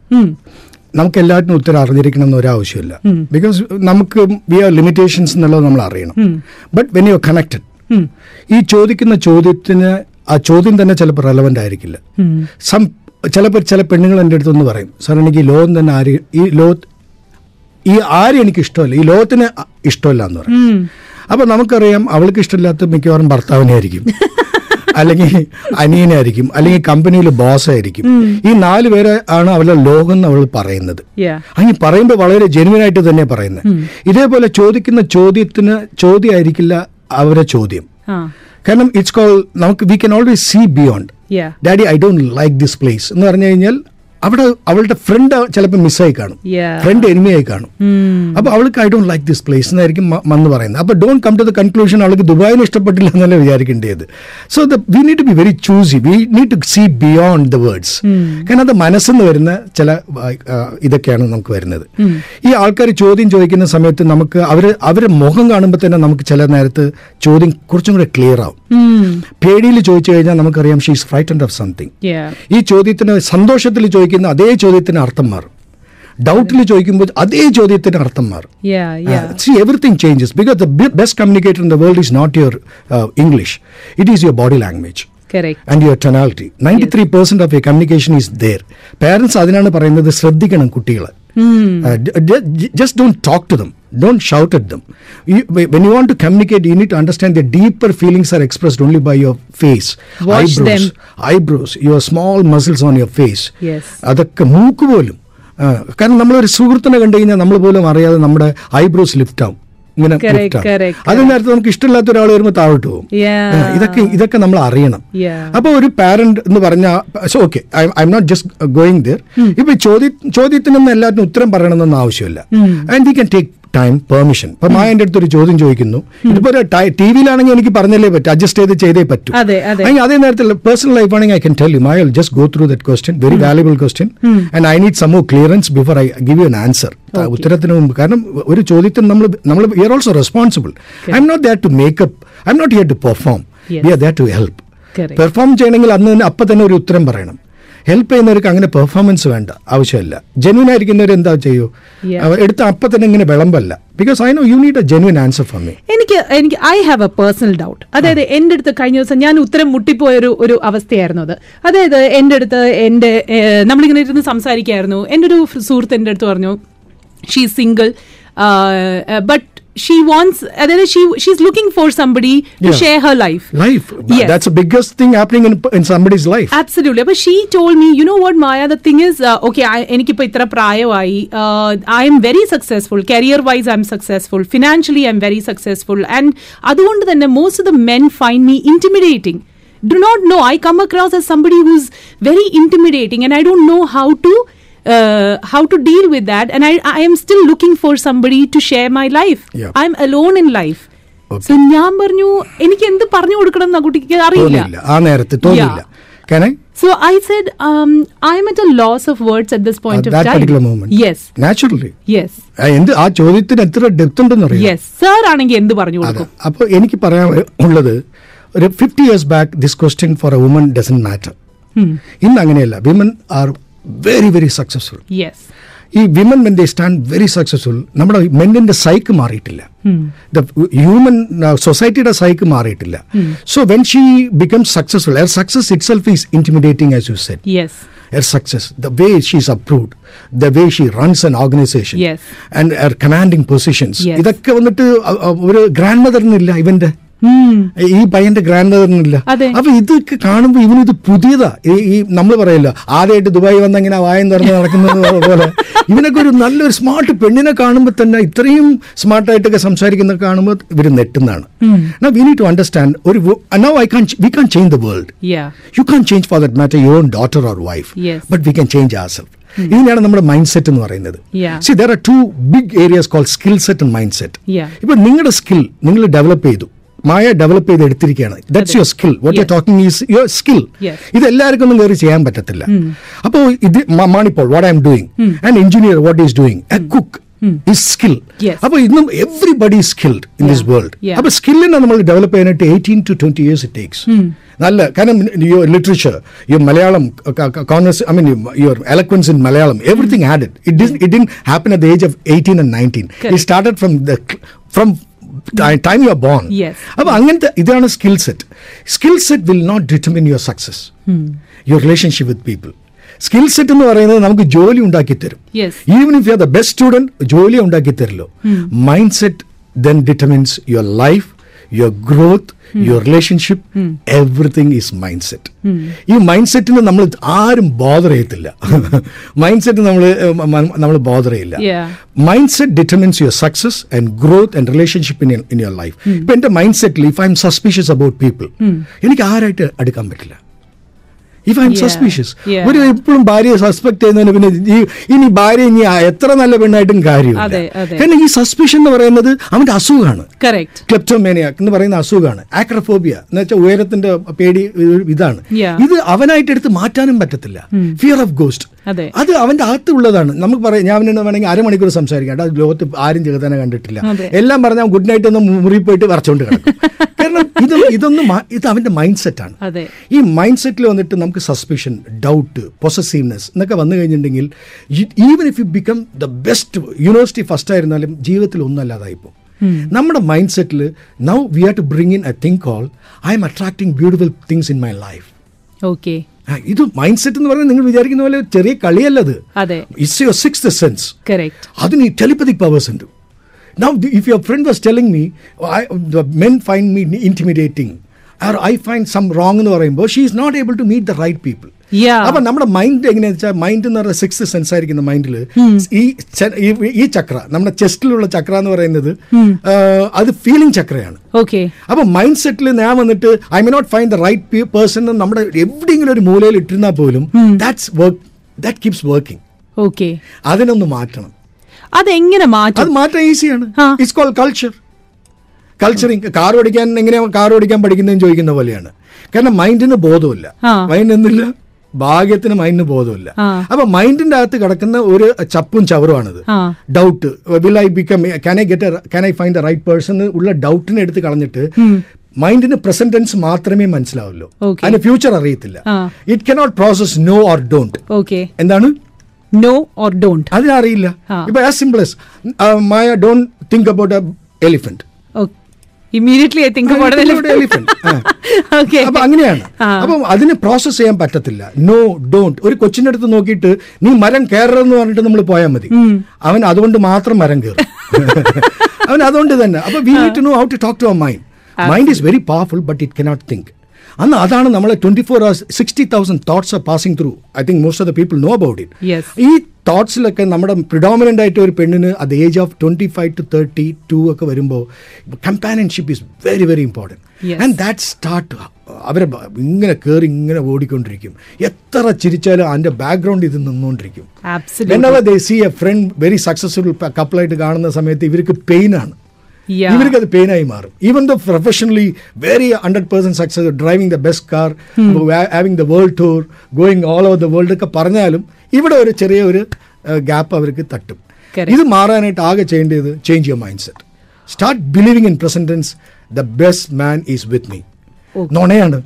നമുക്ക് എല്ലാറ്റിനും ഉത്തരം അറിഞ്ഞിരിക്കണം എന്നൊരു ആവശ്യമില്ല ബിക്കോസ് നമുക്ക് വി ആർ ലിമിറ്റേഷൻസ് എന്നുള്ളത് നമ്മൾ അറിയണം. But when you are connected ഈ ചോദിക്കുന്ന ചോദ്യത്തിന് ആ ചോദ്യം തന്നെ ചിലപ്പോൾ റെലവന്റ് ആയിരിക്കില്ല. സം ചിലപ്പോൾ ചില പെണ്ണുങ്ങൾ എന്റെ അടുത്തൊന്ന് പറയും സാർ എനിക്ക് ഈ ലോകം തന്നെ ആര് ഈ ലോ ഈ ആരും എനിക്ക് ഇഷ്ടമല്ല ഈ ലോകത്തിന് ഇഷ്ടമല്ല എന്ന് പറയും. അപ്പൊ നമുക്കറിയാം അവൾക്ക് ഇഷ്ടമില്ലാത്ത മിക്കവാറും ഭർത്താവിനെ ആയിരിക്കും അല്ലെങ്കിൽ അനിയനായിരിക്കും അല്ലെങ്കിൽ കമ്പനിയിൽ ബോസ് ആയിരിക്കും. ഈ നാല് പേരെ ആണ് അവരുടെ ലോകം എന്ന് അവൾ പറയുന്നത്. അങ്ങനെ പറയുമ്പോൾ വളരെ ജെനുവൻ ആയിട്ട് തന്നെ പറയുന്നത്. ഇതേപോലെ ചോദിക്കുന്ന ചോദ്യത്തിന് ചോദ്യമായിരിക്കില്ല അവരെ ചോദ്യം. കാരണം ഇറ്റ്സ് കോൾ നമുക്ക് we can always see beyond. Daddy I don't like this place എന്ന് പറഞ്ഞു കഴിഞ്ഞാൽ അവിടെ അവളുടെ ഫ്രണ്ട് ചിലപ്പോൾ മിസ്സായി കാണും. ഫ്രണ്ട് ഫ്രണ്ട് എനിമിയായി കാണും. അപ്പൊ അവൾക്ക് I don't like this place എന്നായിരിക്കും മന്ന് പറയുന്നത്. അപ്പൊ don't come to the conclusion അവൾക്ക് ദുബായിന് ഇഷ്ടപ്പെട്ടില്ല എന്നല്ല വിചാരിക്കേണ്ടത് so the we need to be very choosy we need to see beyond the words കാരണം അത് മനസ്സെന്ന് വരുന്ന ചില ഇതൊക്കെയാണ് നമുക്ക് വരുന്നത്. ഈ ആൾക്കാർ ചോദ്യം ചോദിക്കുന്ന സമയത്ത് നമുക്ക് അവർ അവരുടെ മുഖം കാണുമ്പോൾ തന്നെ നമുക്ക് ചില നേരത്ത് ചോദ്യം കുറച്ചും കൂടെ ക്ലിയർ ആവും. പേടിയിൽ ചോദിച്ചു കഴിഞ്ഞാൽ നമുക്കറിയാം ഷീസ് ഫ്രൈറ്റൻഡ് ഓഫ് സംതിങ്. ഈ ചോദ്യത്തിന് സന്തോഷത്തിൽ ചോദിക്കുന്ന അതേ ചോദ്യത്തിന് അർത്ഥം മാറും. ഡൗട്ടിൽ ചോദിക്കുമ്പോൾ അതേ ചോദ്യത്തിന് അർത്ഥം മാറും. See everything changes because the best communicator in the world is not your English it is your body language. And your tonality ninety three percent of you communication is there parents അതിനാണ് പറയുന്നത് ശ്രദ്ധിക്കണം കുട്ടികളെ. Just don't talk to them don't at them. You, when you want to communicate, you need to understand the deeper feelings are expressed only by your face, Watch eyebrows, them. eyebrows, your small muscles on your face. Yes. അതൊക്കെ മൂക്ക് പോലും. കാരണം നമ്മളൊരു സുഹൃത്തിനെ കണ്ടു കഴിഞ്ഞാൽ നമ്മൾ പോലും അറിയാതെ നമ്മുടെ ഐബ്രോസ് ലിഫ്റ്റ് ആവും. ഇങ്ങനെ അതേ നേരത്തെ നമുക്ക് ഇഷ്ടമില്ലാത്ത ഒരാൾ വരുമ്പോൾ താഴോട്ട് പോകും. ഇതൊക്കെ ഇതൊക്കെ നമ്മൾ അറിയണം. അപ്പോൾ ഒരു പാരന്റ് എന്ന് പറഞ്ഞാൽ okay I'm not just going there ഇപ്പൊ ചോദ്യ ചോദ്യത്തിനൊന്നും എല്ലാത്തിനും ഉത്തരം പറയണമെന്നൊന്നും ആവശ്യമില്ല. And we can take time permission ഇപ്പൊ മായ എന്റെ അടുത്ത് ഒരു ചോദ്യം ചോദിക്കുന്നു. ഇതിപ്പോ ഒരു ടി വിയിലാണെങ്കിൽ എനിക്ക് പറഞ്ഞല്ലേ പറ്റും? അഡ്ജസ്റ്റ് ചെയ്ത് ചെയ്തേ പറ്റൂ. അല്ലെങ്കിൽ അതേ. നേരത്തിൽ പേഴ്സണൽ ലൈഫ് ആണെങ്കിൽ I can tell you Maya just go through that question very valuable question and I need some clearance before I give you an answer ഉത്തരത്തിന് മുമ്പ്. കാരണം ഒരു ചോദ്യത്തിന് നമ്മൾ നമ്മൾ we are also responsible I'm not that to make up I'm not here to perform. We are that to help. Perform ചെയ്യണമെങ്കിൽ അന്ന് തന്നെ അപ്പം തന്നെ ഒരു ഉത്തരം പറയണം. ഹെൽപ്പ് ചെയ്യുന്നവർക്ക് അങ്ങനെ പെർഫോമൻസ് വേണ്ട. ആവശ്യമില്ല. ജെന്വിൻ ആയിരിക്കുന്നവർ എന്താ ചെയ്യൂ? എടുത്ത അപ്പം തന്നെ ഇങ്ങനെ വിളമ്പല്ല. Because I know you need a genuine answer for me എനിക്ക് എനിക്ക് I have a personal doubt അതായത് എന്റെ അടുത്ത് കഴിഞ്ഞ ദിവസം ഞാൻ ഉത്തരം മുട്ടിപ്പോയ ഒരു ഒരു അവസ്ഥയായിരുന്നു അത്. അതായത് എന്റെ അടുത്ത് എന്റെ നമ്മളിങ്ങനെ ഇരുന്ന് സംസാരിക്കായിരുന്നു. എന്റെ ഒരു സുഹൃത്ത് എന്റെ അടുത്ത് പറഞ്ഞു she single but she wants അതായത് she she's looking for somebody to Yeah. share her life Life. Yes. That's the biggest thing happening in, in somebody's life. Absolutely. But she told me, you know what, Maya, the thing is, uh, okay, I, എനിക്കിപ്പോൾ ഇത്ര പ്രായമായി I am very successful career wise I am successful financially I am very successful and അതുകൊണ്ട് തന്നെ most of the men find me intimidating do not know I come across as somebody who's very intimidating and I don't know how to how to deal with that and I, I am still looking for somebody to share my life Yeah. i'm alone in life so ഞാൻ പറഞ്ഞു എനിക്ക് എന്ത് പറഞ്ഞു കൊടുക്കണം എന്ന് കുട്ടിക്ക് അറിയില്ല ആ നേരത്തെ തോന്നില്ല Can I? So I said, um, I'm at a loss of words at this point At of that time. particular moment. Yes. Naturally. Yes. എന്ത് ആ ചോദ്യത്തിന് എത്ര ഡെപ്ത് ഉണ്ടെന്ന് അറിയാം Yes. Sir ആണെങ്കിൽ എന്ത് പറഞ്ഞു കൊടുക്കും അപ്പോൾ എനിക്ക് പറയാൻ ഉള്ളത് ഒരു fifty years back this question for a woman doesn't matter ഇന്ന് അങ്ങനെയല്ല women are very very successful yes ഈ women when they stand very successful നമ്മുടെ മെന്നിന്റെ സൈക്ക് മാറിയിട്ടില്ല. ദ ഹ്യൂമൻ സൊസൈറ്റിയുടെ സൈക്ക് മാറിയിട്ടില്ല. So when she become successful her success itself is intimidating as you set her success, the way she's approved, the way she runs an organization, Yes. and her commanding positions. ഇതൊക്കെ വന്നിട്ട് അ- അ- ഒരു grand മദറിനില്ല ഇവന്റെ ഈ പയ്യന്റെ grand മദറിനില്ല അപ്പൊ ഇതൊക്കെ കാണുമ്പോൾ ഇവനിത് പുതിയതാ. ഈ നമ്മൾ പറയല്ലോ ആദ്യമായിട്ട് ദുബായി വന്ന ഇങ്ങനെ വായം തുറന്ന് നടക്കുന്നത് പോലെ. ഇവനൊക്കെ ഒരു നല്ലൊരു സ്മാർട്ട് പെണ്ണിനെ കാണുമ്പോൾ തന്നെ ഇത്രയും സ്മാർട്ടായിട്ടൊക്കെ സംസാരിക്കുന്ന കാണുമ്പോൾ ഇവർ നെട്ടുന്നതാണ്. വി നീഡ് ടു അണ്ടർസ്റ്റാൻഡ് ഒരു no I can we can change the world Yeah. You can change for that matter your daughter or wife Yes. But we can change our self ഇതിനാണ് നമ്മുടെ മൈൻഡ് സെറ്റ് എന്ന് പറയുന്നത്. See there are two big areas call skill set and mindset. ഇപ്പൊ നിങ്ങളുടെ skill നിങ്ങൾ develop ചെയ്തു. മായ develop ചെയ്ത് എടുത്തിരിക്കുകയാണ് that's your skill what you Yes. Talking is your skill Yes. ഇത് എല്ലാവർക്കും ഒന്നും കയറി ചെയ്യാൻ പറ്റത്തില്ല. അപ്പോൾ ഇത് മാണിപ്പോൾ what I'm doing and engineer what is doing a cook is skill Yes. അപ്പോൾ ഇന്നും everybody skilled in this Yeah. World Yeah. അപ്പോൾ സ്കില്ലിനെ നമ്മൾ ഡെവലപ്പ് ചെയ്യാനായിട്ട് eighteen to twenty years it takes നല്ല കാരണം your literature your Malayalam congress I mean your eloquence in Malayalam everything had it it didn't it didn't happen at the age of eighteen and nineteen it Correct. Started from the from time you are born Yes. അപ്പൊ അങ്ങനത്തെ ഇതാണ് skill set skill set will not determine your success your relationship with people skill set എന്ന് പറയുന്നത് നമുക്ക് ജോലി ഉണ്ടാക്കി തരും. Yes. Even if you are the best student ജോലി ഉണ്ടാക്കി തരില്ലോ. Mindset then determines your life your growth your relationship everything is mindset ഈ മൈൻഡ് സെറ്റിന് നമ്മൾ ആരും ബോധർ ചെയ്യത്തില്ല. മൈൻഡ് സെറ്റ് നമ്മൾ നമ്മൾ ബോധർ ചെയ്യില്ല. Mindset determines your success and growth and relationship in in your life ഇപ്പൊ എന്റെ മൈൻഡ് സെറ്റിൽ if I'm suspicious about people എനിക്ക് ആരായിട്ട് അടുക്കാൻ പറ്റില്ല? If I'm. സസ്പീഷ്യസ്. ഒരു എപ്പോഴും ഭാര്യയെ സസ്പെക്ട് ചെയ്യുന്നതിന് പിന്നെ ഈ ഇനി ഭാര്യ ഇനി എത്ര നല്ല പെണ്ണായിട്ടും കാര്യമില്ല. കാരണം ഈ സസ്പീഷൻ എന്ന് പറയുന്നത് അവന്റെ അസുഖമാണ് Correct. ക്ലെപ്റ്റോമേനിയാക് എന്ന് പറയുന്ന അസുഖമാണ് ആക്രഫോബിയ എന്ന് വെച്ചാൽ ഉയരത്തിന്റെ പേടി ഇതാണ്. ഇത് അവനായിട്ട് എടുത്ത് മാറ്റാനും പറ്റത്തില്ല ഫിയർ ഓഫ് ഗോസ്റ്റ് അതെ. അവന്റെ അകത്തുള്ളതാണ് നമുക്ക് പറയാം ഞാൻ അവനോട് വേണമെങ്കിൽ അരമണിക്കൂർ സംസാരിക്കാം അത് ലോകത്ത് ആരും ചെറുതനെ കണ്ടിട്ടില്ല. എല്ലാം പറഞ്ഞാൽ ഗുഡ് നൈറ്റ് ഒന്ന് മുറി പോയിട്ട് വരച്ചോണ്ട് കിടക്കും കാരണം ഇത് ഇതൊന്നും ഇത് അവന്റെ മൈൻഡ് സെറ്റാണ്. ഈ മൈൻഡ് സെറ്റിൽ വന്നിട്ട് നമുക്ക് സസ്പിഷൻ ഡൗട്ട് പൊസസീവ്നെസ് എന്നൊക്കെ വന്നു കഴിഞ്ഞിട്ടുണ്ടെങ്കിൽ even if you become the best university first ആയിരുന്നാലും ജീവിതത്തിൽ ഒന്നല്ലാതായിപ്പോ നമ്മുടെ mind settle now we are to bring in a think call I'm attracting beautiful things in my life Okay. ഇത് മൈൻഡ് സെറ്റ് എന്ന് പറഞ്ഞാൽ നിങ്ങൾ വിചാരിക്കുന്ന പോലെ ചെറിയ കളിയല്ലത് അത് ഇറ്റ്സ് യുവർ സിക്സ് സെൻസ്. അതിന് ഈ ടെലിപ്പതിക് പവേഴ്സ് ഉണ്ട് now if your friend was telling me men find me intimidating I find some wrong എന്ന് പറയുമ്പോൾ she is not able to meet the right people. അപ്പൊ നമ്മുടെ മൈൻഡ് എങ്ങനെയാ വെച്ചാൽ mind എന്ന് പറയുന്ന സിക്സ് സെൻസ് ആയിരിക്കുന്ന മൈൻഡിൽ ഈ ഈ- ചക്ര നമ്മുടെ ചെസ്റ്റിലുള്ള ചക്ര എന്ന് പറയുന്നത് അത് ഫീലിംഗ് ചക്രയാണ്. ഓക്കെ അപ്പൊ മൈൻഡ് സെറ്റിൽ ഞാൻ വന്നിട്ട് I may not find the right person നമ്മുടെ എവിടെയെങ്കിലും ഒരു മൂലയിൽ ഇട്ടിരുന്നാൽ പോലും that's work that keeps working okay അതിനൊന്ന് മാറ്റണം. അതെങ്ങനെ അത് മാറ്റും മാറ്റാൻ ഈസിയാണ്. It's call culture culturing car ഓടിക്കാൻ എങ്ങനെയാണ് കാർ ഓടിക്കാൻ പഠിക്കുന്നതെന്ന് ചോദിക്കുന്ന പോലെയാണ്. കാരണം മൈൻഡിന് ബോധമില്ല. മൈൻഡ് എന്തില്ല? ഭാഗ്യത്തിന് മൈൻഡിന് ബോധമില്ല. അപ്പൊ മൈൻഡിന്റെ അകത്ത് കിടക്കുന്ന ഒരു ചപ്പും ചവറുമാണിത്. Doubt will I become can I get can I find the right person ഉള്ള ഡൗട്ടിനെ എടുത്ത് കളഞ്ഞിട്ട് മൈൻഡിന് പ്രസന്റ് ടെൻസ് മാത്രമേ മനസ്സിലാവുള്ളൂ. അതിന് ഫ്യൂച്ചർ അറിയത്തില്ല. It cannot process no or don't Okay. എന്താണ്? നോ ഓർ ഡോണ്ട് അതിനറിയില്ല. ഇപ്പൊ as simple Maya don't think about elephant Okay. Immediately I think about it. Elephant Okay. അപ്പൊ അങ്ങനെയാണ്. അപ്പം അതിന് പ്രോസസ് ചെയ്യാൻ പറ്റത്തില്ല. നോ ഡോണ്ട് ഒരു കൊച്ചിന്റെ അടുത്ത് നോക്കിയിട്ട് നീ മരം കയറെന്ന് പറഞ്ഞിട്ട് നമ്മൾ പോയാൽ മതി. അവൻ അതുകൊണ്ട് മാത്രം മരം കയറും. അവൻ അതുകൊണ്ട് തന്നെ. അപ്പൊ we need to know how to talk to our mind mind is very powerful but it cannot think അന്ന് അതാണ് നമ്മളെ twenty four hours sixty thousand thoughts are passing through I think most of the people know about. It ഈ തോട്ട്സിലൊക്കെ നമ്മുടെ predominant ആയിട്ട് ഒരു പെണ്ണിന് അത് age of twenty five to thirty two ഒക്കെ വരുമ്പോൾ companionship is very very important. And that start അവരെ ഇങ്ങനെ കയറി ഇങ്ങനെ ഓടിക്കൊണ്ടിരിക്കും എത്ര ചിരിച്ചാലും അതിന്റെ ബാക്ക്ഗ്രൗണ്ട് ഇത് നിന്നുകൊണ്ടിരിക്കും Absolutely. whenever they see a friend very successful കപ്പിളായിട്ട് കാണുന്ന സമയത്ത് ഇവർക്ക് പെയിൻ ആണ്. ഇവർക്ക് അത് പെയിനായി മാറും. Even the professionally very hundred percent success driving the best car having the world tour going all over the world ഒക്കെ പറഞ്ഞാലും ഇവിടെ ഒരു ചെറിയ ഒരു ഗ്യാപ്പ് അവർക്ക് തട്ടും. ഇത് മാറാനായിട്ട് ആകെ ചെയ്യേണ്ടത് change your mind set start believing in present tense the best man is with me നുണയാണ്.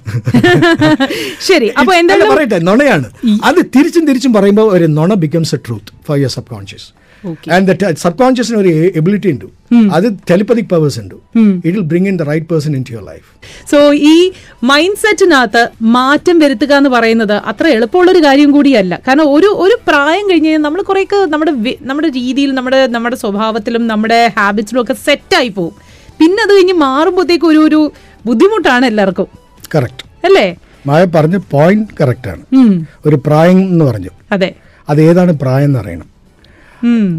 ശരി അപ്പൊ എന്താണ് എന്തായാലും പറയട്ടെ നുണയാണ്. അത് തിരിച്ചും തിരിച്ചും പറയുമ്പോൾ ഒരു നുണ becomes a truth for your subconscious. And sub കോൺഷ്യസിന് ഒരു എബിലിറ്റി ഉണ്ട്. അത് ടെലിപ്പതിക് പവേഴ്സ് ഉണ്ട്. It will bring in the right person into your life so ഈ മൈൻഡ് സെറ്റിനകത്ത് മാറ്റം വരുത്തുക എന്ന് പറയുന്നത് അത്ര എളുപ്പമുള്ളൊരു കാര്യം കൂടിയല്ല. കാരണം ഒരു ഒരു പ്രായം കഴിഞ്ഞ് കഴിഞ്ഞാൽ നമ്മൾ കുറേയൊക്കെ നമ്മുടെ നമ്മുടെ രീതിയിൽ നമ്മുടെ നമ്മുടെ സ്വഭാവത്തിലും നമ്മുടെ ഹാബിറ്റ്സിലും ഒക്കെ സെറ്റായി പോകും പിന്നെ അത് കഴിഞ്ഞ് മാറുമ്പോഴത്തേക്ക് ഒരു ഒരു ബുദ്ധിമുട്ടാണ് എല്ലാവർക്കും. കറക്റ്റ് അല്ലേ? മായ പറഞ്ഞ പോയിന്റ് കറക്റ്റ് ആണ്. ഒരു പ്രായം എന്ന് പറഞ്ഞു. അതെ. അത് ഏതാണ് പ്രായം എന്ന് അറിയണം.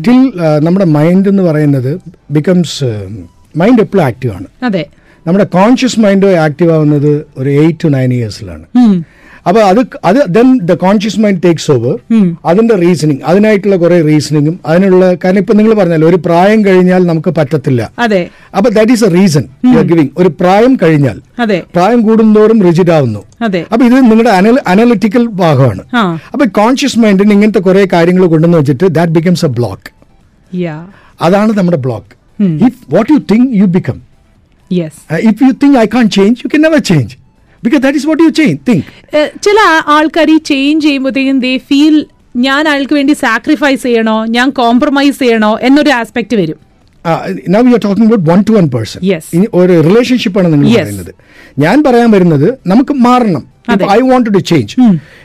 ടിൽ നമ്മുടെ മൈൻഡ് എന്ന് പറയുന്നത് ബിക്കംസ് മൈൻഡ് എപ്പോഴും ആക്റ്റീവ് ആണ്. അതെ. നമ്മുടെ കോൺഷ്യസ് മൈൻഡ് ആക്റ്റീവ് ആവുന്നത് ഒരു എയ്റ്റ് ടു നയൻ ഇയേഴ്സിലാണ്. അപ്പൊ അത് അത് then the conscious mind takes over അതിന്റെ റീസണിങ് അതിനായിട്ടുള്ള കുറെ റീസണിങ്ങും അതിനുള്ള കാരണം ഇപ്പൊ നിങ്ങൾ പറഞ്ഞല്ലോ ഒരു പ്രായം കഴിഞ്ഞാൽ നമുക്ക് പറ്റത്തില്ല. അപ്പൊ that is a reason you are giving ഒരു പ്രായം കഴിഞ്ഞാൽ പ്രായം കൂടുന്നതോറും റിജിഡ് ആവുന്നു. അപ്പൊ ഇത് നിങ്ങളുടെ അനലിറ്റിക്കൽ ഭാഗമാണ്. അപ്പൊ കോൺഷ്യസ് മൈൻഡിന് ഇങ്ങനത്തെ കുറെ കാര്യങ്ങൾ കൊണ്ടുവന്ന് വെച്ചിട്ട് ദാറ്റ് ബിക്കംസ് എ ബ്ലോക്ക് അതാണ് നമ്മുടെ block if what you think you become if you think I can't change you can never change because that is what you change think ചില ആൾക്കാർ ഈ ചേഞ്ച് ചെയ്യുമ്പോഴത്തേക്കും ദേ ഫീൽ ഞാൻ അയാൾക്ക് വേണ്ടി sacrifice ചെയ്യണോ? ഞാൻ കോംപ്രമൈസ് ചെയ്യണോ? എന്നൊരു ആസ്പെക്ട് വരും. Now you are talking about one to one person Yes. ഒരു റിലേഷൻഷിപ്പ് ആണ് നിങ്ങൾ. പറയുന്നത്. ഞാൻ പറയാൻ വരുന്നത് നമുക്ക് മാറണം. I want to change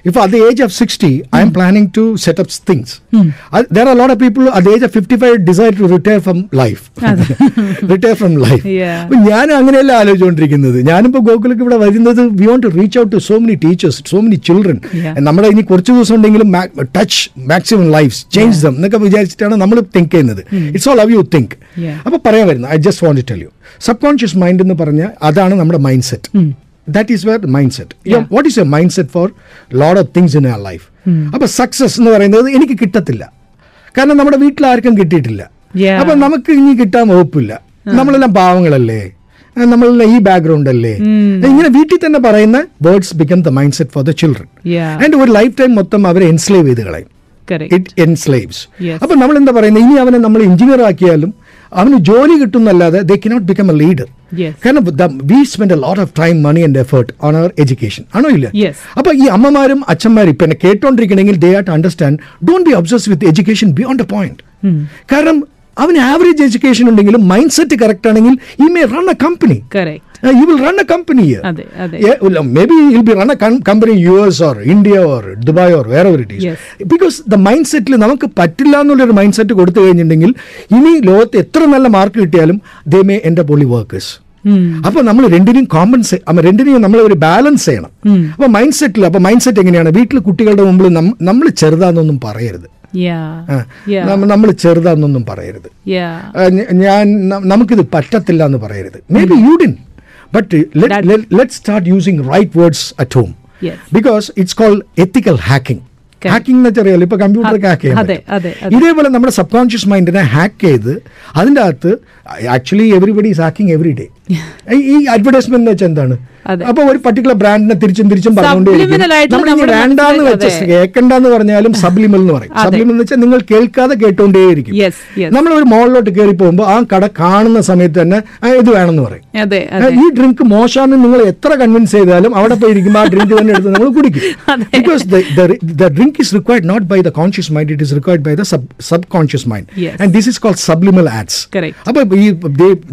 if at the age of sixty I am planning to set up things there are lot of people at the age of fifty five decide to retire from life retire from life അപ്പം ഞാൻ അങ്ങനെയല്ല ആലോചിച്ചുകൊണ്ടിരിക്കുന്നത് ഞാനിപ്പോൾ ഗോകുലക്ക് ഇവിടെ വരുന്നത് we want to reach out to so many teachers so many children. നമ്മുടെ ഇനി കുറച്ച് ദിവസം ഉണ്ടെങ്കിലും touch maximum life change them എന്നൊക്കെ വിചാരിച്ചിട്ടാണ് നമ്മൾ തിങ്ക് ചെയ്യുന്നത്. It's all how you think അപ്പോൾ പറയാൻ വരുന്നത് I just want tell you subconscious mind എന്ന് പറഞ്ഞാൽ അതാണ് നമ്മുടെ mind set that is where mind set. What is a mind set for load of things in our life അപ്പൊ success എന്ന് പറയുന്നത് എനിക്ക് കിട്ടത്തില്ല. കാരണം നമ്മുടെ വീട്ടിൽ ആർക്കും കിട്ടിയിട്ടില്ല. അപ്പൊ നമുക്ക് ഇനി കിട്ടാൻ വകുപ്പില്ല. നമ്മളെല്ലാം പാവങ്ങളല്ലേ? നമ്മളെല്ലാം ഈ ബാക്ക്ഗ്രൗണ്ട് അല്ലേ? ഇങ്ങനെ വീട്ടിൽ തന്നെ പറയുന്ന words become the mind set for the children. And ഒരു ലൈഫ് ടൈം മൊത്തം അവരെ എൻസ്ലേവ് ചെയ്ത് കളയും. It enslaves. അപ്പൊ നമ്മൾ എന്താ പറയുന്നത് ഇനി അവനെ നമ്മൾ എഞ്ചിനീയർ ആക്കിയാലും അവന് ജോലി കിട്ടുന്നല്ലാതെ they cannot become a leader Yes. കാരണം we spend a lot of time money and effort on our education ആണോ ഇല്ല. അപ്പൊ ഈ അമ്മമാരും അച്ഛന്മാരും ഇപ്പൊ എന്നെ കേട്ടോണ്ടിരിക്കണമെങ്കിൽ they are to understand don't be obsess with education beyond a point കാരണം അവന് ആവറേജ് എഡ്യൂക്കേഷൻ ഉണ്ടെങ്കിലും മൈൻഡ് സെറ്റ് കറക്റ്റ് ആണെങ്കിൽ ഈ may run a company you will run a company may be maybe you'll be run a com- company or US or India or Dubai or wherever it is. Yes. Because the mindset സെറ്റിൽ നമുക്ക് പറ്റില്ല എന്നുള്ളൊരു mind set കൊടുത്തു കഴിഞ്ഞിട്ടുണ്ടെങ്കിൽ ഇനി ലോകത്ത് എത്ര നല്ല മാർക്ക് കിട്ടിയാലും ദേ മേ എന്റെ പൊളി വർക്കേഴ്സ് അപ്പൊ നമ്മൾ രണ്ടിനെയും കോമ്പൻസേ രണ്ടിനെയും നമ്മൾ ഒരു ബാലൻസ് ചെയ്യണം. അപ്പൊ മൈൻഡ് സെറ്റിൽ അപ്പൊ മൈൻഡ് സെറ്റ് എങ്ങനെയാണ്? വീട്ടിൽ കുട്ടികളുടെ മുമ്പിൽ നമ്മൾ ചെറുതാന്നൊന്നും പറയരുത്. യാ യാ നമ്മൾ ചെറുതാന്നൊന്നും പറയരുത്. യാ ഞാൻ നമുക്കിത് പറ്റത്തില്ല എന്ന് പറയരുത്. Maybe you didn't but That- let's start using right words at home Yes. Because it's called ethical hacking. Hacking എന്ന് വെച്ചാൽ ഇപ്പൊ കമ്പ്യൂട്ടറൊക്കെ ഹാക്ക് ചെയ്യാൻ. ഇതേപോലെ നമ്മുടെ സബ് കോൺഷ്യസ് മൈൻഡിനെ ഹാക്ക് ചെയ്ത് അതിന്റെ അകത്ത് actually everybody is hacking every day ഈ അഡ്വർടൈസ്മെന്റ് എന്ന് വെച്ചാൽ എന്താണ്. അപ്പൊ ഒരു പർട്ടിക്കുലർ ബ്രാൻഡിനെ തിരിച്ചും തിരിച്ചും വേണ്ടാന്ന് മനസ്സിലേക്ക് വെച്ച കേൾക്കണ്ടെന്ന് പറഞ്ഞാലും സബ്ലിമൽ എന്ന് പറയും. സബ്ലിമൽ എന്ന് വെച്ചാൽ നിങ്ങൾ കേൾക്കാതെ കേട്ടുകൊണ്ടേയിരിക്കും Yes, yes. നമ്മൾ ഒരു മോളിലോട്ട് കയറി പോകുമ്പോൾ ആ കട കാണുന്ന സമയത്ത് തന്നെ "ആ, ഇത് വേണമെന്ന് പറയും. ഈ ഡ്രിങ്ക് മോശമാണെന്ന് നിങ്ങൾ എത്ര കൺവിൻസ് ചെയ്താലും അവിടെ പോയി ഇരിക്കുമ്പോൾ ആ ഡ്രിങ്ക് തന്നെ എടുത്ത് നമ്മൾ കുടിക്കും. Because the drink is required not by the conscious mind it is required by the subconscious mind and this is called subliminal ads Correct. അപ്പൊ ഈ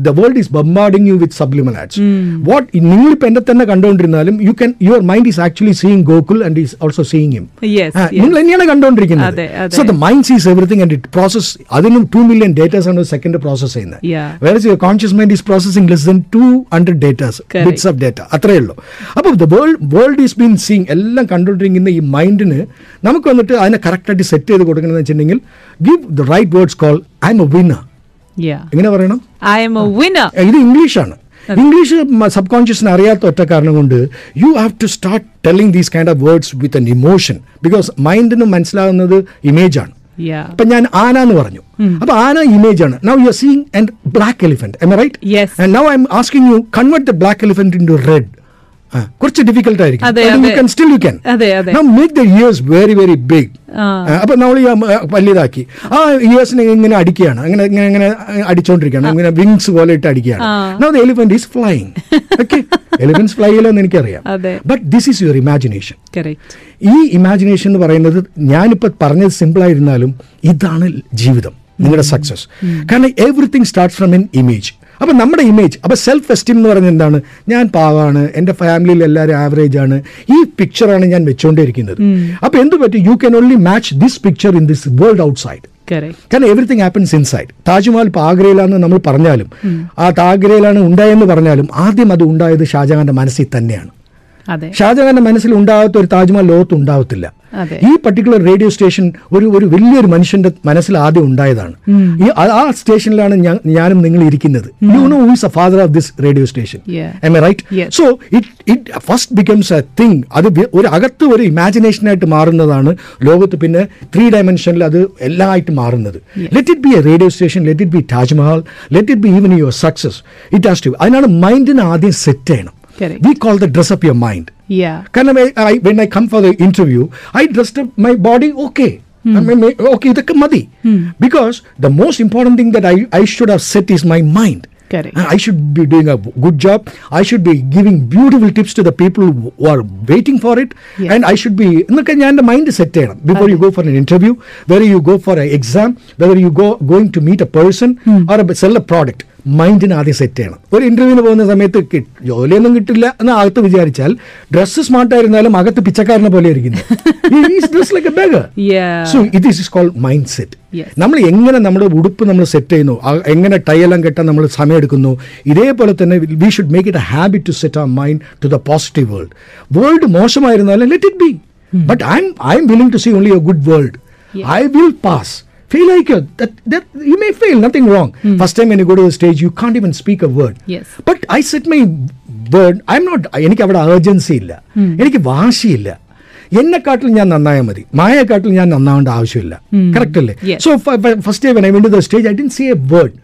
the world is bombarding you with subliminal ads what നിങ്ങളിപ്പോ എന്റെ തന്നെ കണ്ടുകൊണ്ടിരുന്നാലും you can your mind is actually seeing Gokul and is also seeing him. നിങ്ങൾ തന്നെയാണ് കണ്ടുകൊണ്ടിരിക്കുന്നത്. So the mind sees everything and it process അതിനും two million datas ആണ് second process ചെയ്യുന്നത്. വേറെ your conscious mind is processing less than two hundred datas bits of data അത്രയേ ഉള്ളൂ. അപ്പോൾ the world world is been seeing എല്ലാം കണ്ടുകൊണ്ടിരിക്കുന്ന ഈ മൈൻഡിന് നമുക്ക് വന്നിട്ട് അതിനെ കറക്റ്റായിട്ട് സെറ്റ് ചെയ്ത് കൊടുക്കണമെന്ന് വെച്ചിട്ടുണ്ടെങ്കിൽ give the right words call I am a winner എങ്ങനെ പറയണം? I am a winner. ഇത് ഇംഗ്ലീഷാണ് ഇംഗ്ലീഷ് സബ് കോൺഷ്യസിന് അറിയാത്ത ഒറ്റ കാരണം കൊണ്ട് you have to start telling these kind of words with an emotion because മൈൻഡിന് മനസ്സിലാകുന്നത് ഇമേജ് ആണ്. അപ്പൊ ഞാൻ ആന എന്ന് പറഞ്ഞു. അപ്പൊ ആന ഇമേജ് ആണ്. Now you are seeing and black elephant am right now I am asking you convert the black elephant into red കുറച്ച് ഡിഫിക്കൽട്ട് ആയിരിക്കും. അതെ, you can still you. Now make the ears very very big. അപ്പൊ നമ്മൾ ഈ വലിയതാക്കി. ആ ഇയേഴ്സിനെ ഇങ്ങനെ അടിക്കുകയാണ്. അങ്ങനെ ഇങ്ങനെ ഇങ്ങനെ അടിച്ചോണ്ടിരിക്കുകയാണ്. ഇങ്ങനെ വിങ്സ് പോലെ ഇട്ട് അടിക്കുകയാണ്. ആ. Now the elephant is flying okay elephants fly ഇല്ലെന്ന് എനിക്കറിയാം. But this is your imagination Correct. ഈ ഇമാജിനേഷൻ എന്ന് പറയുന്നത് ഞാനിപ്പോൾ പറഞ്ഞത് സിമ്പിൾ ആയിരുന്നാലും ഇതാണ് ജീവിതം. നിങ്ങളുടെ സക്സസ് കാരണം everything start from an image അപ്പൊ നമ്മുടെ ഇമേജ് അപ്പോൾ സെൽഫ് എസ്റ്റീം എന്ന് പറഞ്ഞാൽ എന്താണ്? ഞാൻ പാവാണ് എന്റെ ഫാമിലിയിൽ എല്ലാവരും ആവറേജ് ആണ്. ഈ പിക്ചറാണ് ഞാൻ വെച്ചുകൊണ്ടിരിക്കുന്നത് അപ്പോൾ എന്ത് പറ്റും? You can only match this picture in this world outside. കാരണം എവറിത്തിങ് ഹാപ്പൻസ് ഇൻസൈഡ് താജ്മഹൽ ഇപ്പോൾ ആഗ്രയിലാണെന്ന് നമ്മൾ പറഞ്ഞാലും ആ ആഗ്രയിലാണ് ഉണ്ടായെന്ന് പറഞ്ഞാലും ആദ്യം അത് ഉണ്ടായത് ഷാജഹാന്റെ മനസ്സിൽ തന്നെയാണ്. ഷാജഹാന്റെ മനസ്സിൽ ഉണ്ടാകാത്ത ഒരു താജ്മഹൽ ലോകത്ത് ഉണ്ടാവത്തില്ല. ഈ പർട്ടിക്കുലർ റേഡിയോ സ്റ്റേഷൻ ഒരു ഒരു വലിയൊരു മനുഷ്യന്റെ മനസ്സിൽ ആദ്യം ഉണ്ടായതാണ്. ഈ ആ- സ്റ്റേഷനിലാണ് ഞാനും നിങ്ങൾ ഇരിക്കുന്നത്. You know who's a father of this radio station. Am I right so it it first becomes a thing അത് ഒരു അകത്ത് ഒരു ഇമാജിനേഷനായിട്ട് മാറുന്നതാണ്. ലോകത്ത് പിന്നെ ത്രീ ഡയമെൻഷനിൽ അത് എല്ലാമായിട്ട് മാറുന്നത്. Let it be a radio station let it be Taj Mahal let it be even your success it has to അതിനാണ് മൈൻഡിന് ആദ്യം സെറ്റ് ചെയ്യണം. Correct. We call the dress up your mind. Yeah. Kind I, I, when I come for the interview, I dressed up my body okay. Mm. I mean, okay, the madi. Mm. Because the most important thing that I, I should have set is my mind. Correct. I should be doing a good job. I should be giving beautiful tips to the people who are waiting for it. Yes. And I should be and the mind is set there before okay. you go for an interview, whether you go for an exam, whether you go going to meet a person hmm. or a, sell a product. മൈൻഡിന് ആദ്യം set ചെയ്യണം. ഒരു ഇന്റർവ്യൂവിന് പോകുന്ന സമയത്ത് ജോലിയൊന്നും കിട്ടില്ല എന്ന് അകത്ത് വിചാരിച്ചാൽ ഡ്രസ്സ് സ്മാർട്ട് ആയിരുന്നാലും അകത്ത് പിച്ചക്കാരനെ പോലെ ഇരിക്കുന്നത് മൈൻഡ് സെറ്റ് നമ്മൾ എങ്ങനെ നമ്മുടെ ഉടുപ്പ് നമ്മൾ സെറ്റ് ചെയ്യുന്നു എങ്ങനെ ടൈ എല്ലാം കെട്ടാൻ നമ്മൾ സമയമെടുക്കുന്നു ഇതേപോലെ തന്നെ we should make it a habit to set ആ mind to the positive world world മോശമായിരുന്നാലും let it be but I am I am willing to see only a good world. I will pass feel fail, you may feel First time when time go to the stage, you can't even speak a word. Yes. I set my word I am not എനിക്ക് അവിടെ urgency ഇല്ല. എനിക്ക് വാശിയില്ല. എന്നെക്കാട്ടിൽ ഞാൻ നന്നായാൽ മതി. മായയെക്കാട്ടിൽ ഞാൻ നന്നാവേണ്ട ആവശ്യമില്ല. കറക്റ്റ് അല്ലേ? Yes. So first day when I went the stage I didn't see a word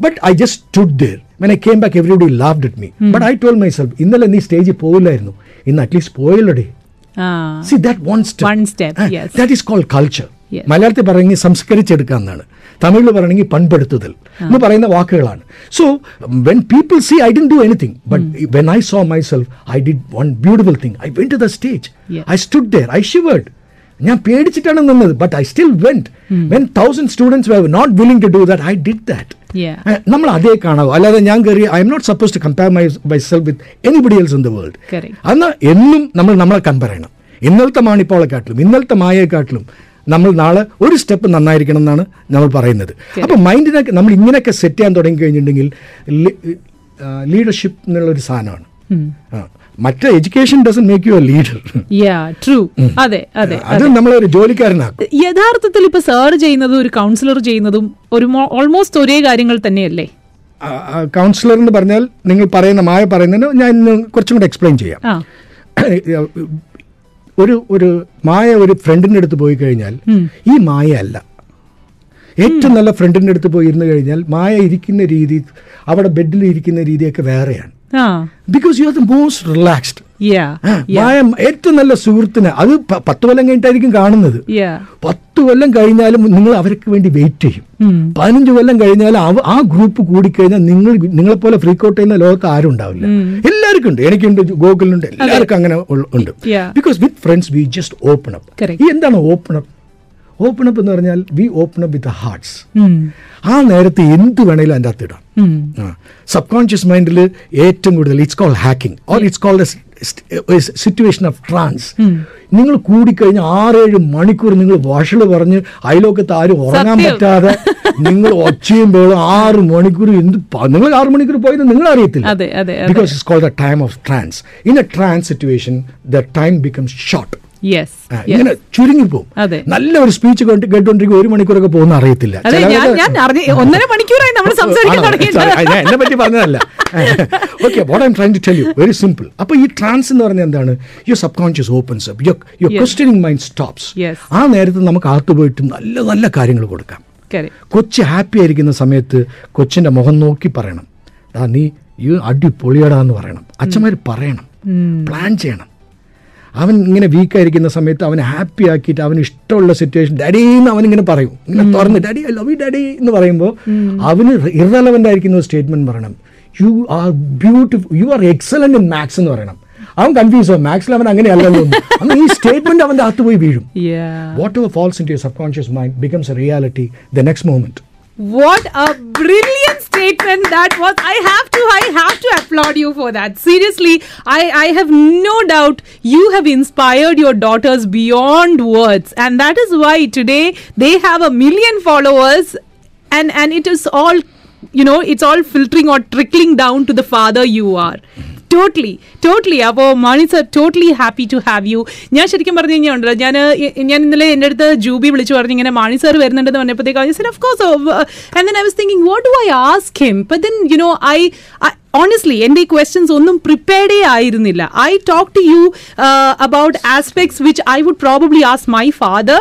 but I just stood there when I came back everybody laughed at me but I told myself ഇന്നലെ നീ സ്റ്റേജിൽ പോയില്ലായിരുന്നു. ഇന്ന് at least പോയല്ലോടെ Ah. See that one step One step, yes. That is called culture. മലയാളത്തിൽ പറയണമെങ്കിൽ സംസ്കരിച്ചെടുക്കാന്നാണ്. തമിഴിൽ പറയണമെങ്കിൽ പൺപെടുത്തുതൽ എന്ന് പറയുന്ന വാക്കുകളാണ്. So when people see I didn't do anything but when I saw myself I did one beautiful thing I went to the stage. I stood there I shivered ഞാൻ പേടിച്ചിട്ടാണ് നിന്നത് but I still went when thousand students why not willing to do that I did that. നമ്മൾ അതേ കാണാവൂ. അല്ലാതെ ഞാൻ കയറി I am not suppose to compare my myself with anybody else in the world. അന്ന് എന്നും നമ്മൾ നമ്മളെ കമ്പയർ ചെയ്യണം. ഇന്നലത്തെ മാണിപ്പോളെക്കാട്ടിലും ഇന്നലത്തെ മായയെക്കാട്ടിലും നമ്മൾ നാളെ ഒരു സ്റ്റെപ്പ് നന്നായിരിക്കണം എന്നാണ് നമ്മൾ പറയുന്നത്. അപ്പോൾ മൈൻഡിനൊക്കെ നമ്മൾ ഇങ്ങനെയൊക്കെ സെറ്റ് ചെയ്യാൻ തുടങ്ങി കഴിഞ്ഞിട്ടുണ്ടെങ്കിൽ ലീഡർഷിപ്പ് എന്നുള്ളൊരു സാധനമാണ്. ആ. മറ്റേ education doesn't make you a leader true. അതെ അതെ അത് ഒരു ജോലിക്കാരനാക്കും. യഥാർത്ഥത്തിൽ ഇപ്പൊ സാർ ചെയ്യുന്നതും ഒരു കൗൺസിലർ ചെയ്യുന്നതും ഒരു ഓൾമോസ്റ്റ് ഒരേ കാര്യങ്ങൾ തന്നെയല്ലേ? കൗൺസിലർ എന്ന് പറഞ്ഞാൽ നിങ്ങൾ പറയുന്ന മായ പറയുന്നതിന് ഞാൻ ഇന്ന് കുറച്ചും കൂടെ എക്സ്പ്ലെയിൻ ചെയ്യാം. ഒരു ഒരു മായ ഒരു ഫ്രണ്ടിന്റെ അടുത്ത് പോയി കഴിഞ്ഞാൽ ഈ മായ അല്ല. ഏറ്റവും നല്ല ഫ്രണ്ടിന്റെ അടുത്ത് പോയി ഇരുന്ന് കഴിഞ്ഞാൽ മായ ഇരിക്കുന്ന രീതി അവിടെ ബെഡിൽ ഇരിക്കുന്ന രീതിയൊക്കെ വേറെയാണ്. Because you are the most relaxed മായ ഏറ്റവും നല്ല സുഹൃത്തിന് അത് പത്ത് കൊല്ലം കഴിഞ്ഞിട്ടായിരിക്കും കാണുന്നത്. പത്ത് കൊല്ലം കഴിഞ്ഞാലും നിങ്ങൾ അവർക്ക് വേണ്ടി വെയിറ്റ് ചെയ്യും. പതിനഞ്ച് കൊല്ലം കഴിഞ്ഞാലും ആ ഗ്രൂപ്പ് കൂടിക്കഴിഞ്ഞാൽ നിങ്ങൾ നിങ്ങളെപ്പോലെ ഫ്രീക്കൗട്ട് ചെയ്യുന്ന ലോകത്ത് ആരും ഉണ്ടാവില്ല. എല്ലാവർക്കും ഉണ്ട് എനിക്കുണ്ട് ഗോകുലുണ്ട് എല്ലാവർക്കും അങ്ങനെ ഉണ്ട്. Because with friends we just open up. ഈ എന്താണ് ഓപ്പൺ അപ്പ് ഓപ്പൺ അപ്പ് എന്ന് പറഞ്ഞാൽ we open up with hearts ആ നേരത്തെ എന്ത് വേണേലും അതിന്റെ അകത്ത് ഇടാം. സബ് കോൺഷ്യസ് മൈൻഡിൽ ഏറ്റവും കൂടുതൽ it's call hacking or it's called situation of trance നിങ്ങൾ കൂടിക്കഴിഞ്ഞ് ആറേഴ് മണിക്കൂർ നിങ്ങൾ വഷൾ പറഞ്ഞ് അയലോക്കത്ത് ആരും ഉറങ്ങാൻ പറ്റാതെ നിങ്ങൾ ഒച്ചയും ആറ് മണിക്കൂർ എന്ത് നിങ്ങൾ ആറ് മണിക്കൂർ പോയത് നിങ്ങൾ അറിയത്തില്ല. Because it's called the time of trance in a trance situation the time becomes short ഇങ്ങനെ ചുരുങ്ങി പോകും. നല്ല ഒരു സ്പീച്ച് കേട്ടോണ്ടിരിക്കും ഒരു മണിക്കൂറൊക്കെ പോകുന്ന അറിയത്തില്ല. ഒന്നര മണിക്കൂറായി നമ്മൾ എന്നെ പറ്റി പറഞ്ഞതല്ല. Okay what I'm trying to tell you very simple അപ്പോൾ ഈ ട്രാൻസ് എന്ന് പറഞ്ഞാൽ എന്താണ്? Your subconscious opens up your your mind stops. ആ നേരത്തെ നമുക്ക് അകത്ത് പോയിട്ട് നല്ല നല്ല കാര്യങ്ങൾ കൊടുക്കാം. Correct. കൊച്ച് ഹാപ്പി ആയിരിക്കുന്ന സമയത്ത് കൊച്ചിന്റെ മുഖം നോക്കി പറയണം. "ദാ നീ ഈ പൊളിയടാന്ന് പറയണം. അച്ഛന്മാർ പറയണം. പ്ലാൻ ചെയ്യണം. അവൻ ഇങ്ങനെ വീക്കായിരിക്കുന്ന സമയത്ത് അവനെ ഹാപ്പി ആക്കിയിട്ട് അവന് ഇഷ്ടമുള്ള സിറ്റുവേഷൻ ഡാഡി എന്ന് അവൻ ഇങ്ങനെ പറയും. ഇങ്ങനെ തുറന്ന് daddy I love you daddy എന്ന് പറയുമ്പോൾ അവന് ഇറലവന്റ് ആയിരിക്കുന്ന ഒരു സ്റ്റേറ്റ്മെന്റ് പറയണം. You are beautiful you are excellent in maths എന്ന് പറയണം. അവൻ കൺഫ്യൂസ് ആവും. മാത്സിൽ അവൻ അങ്ങനെ അല്ലല്ലോ അന്ന് ഈ സ്റ്റേറ്റ്മെന്റ് അവന്റെ അകത്ത് പോയി വീഴും. What falls falls into your subconscious mind becomes a reality the next moment. What a brilliant statement that was. I have to, I have to applaud you for that. Seriously, I, I have no doubt you have inspired your daughters beyond words. And that is why today they have a million followers and, and it is all, you know, it's all filtering or trickling down to the father you are. Totally totally അപ്പോൾ Mani sir totally happy to have you ഞാൻ ശരിക്കും പറഞ്ഞു കഴിഞ്ഞാൽ ഉണ്ടല്ലോ ഞാൻ ഞാൻ ഇന്നലെ എന്റെ അടുത്ത് ജൂബി വിളിച്ചു പറഞ്ഞു ഇങ്ങനെ മണി സർ വരുന്നുണ്ടെന്ന് പറഞ്ഞപ്പോഴത്തേക്ക് of course and then I was thinking what do I ask him but then you know I honestly എന്റെ ഈ ക്വസ്റ്റ്യൻസ് ഒന്നും പ്രിപ്പയർഡേ ആയിരുന്നില്ല. I talk to you about aspects which I would probably ask my father.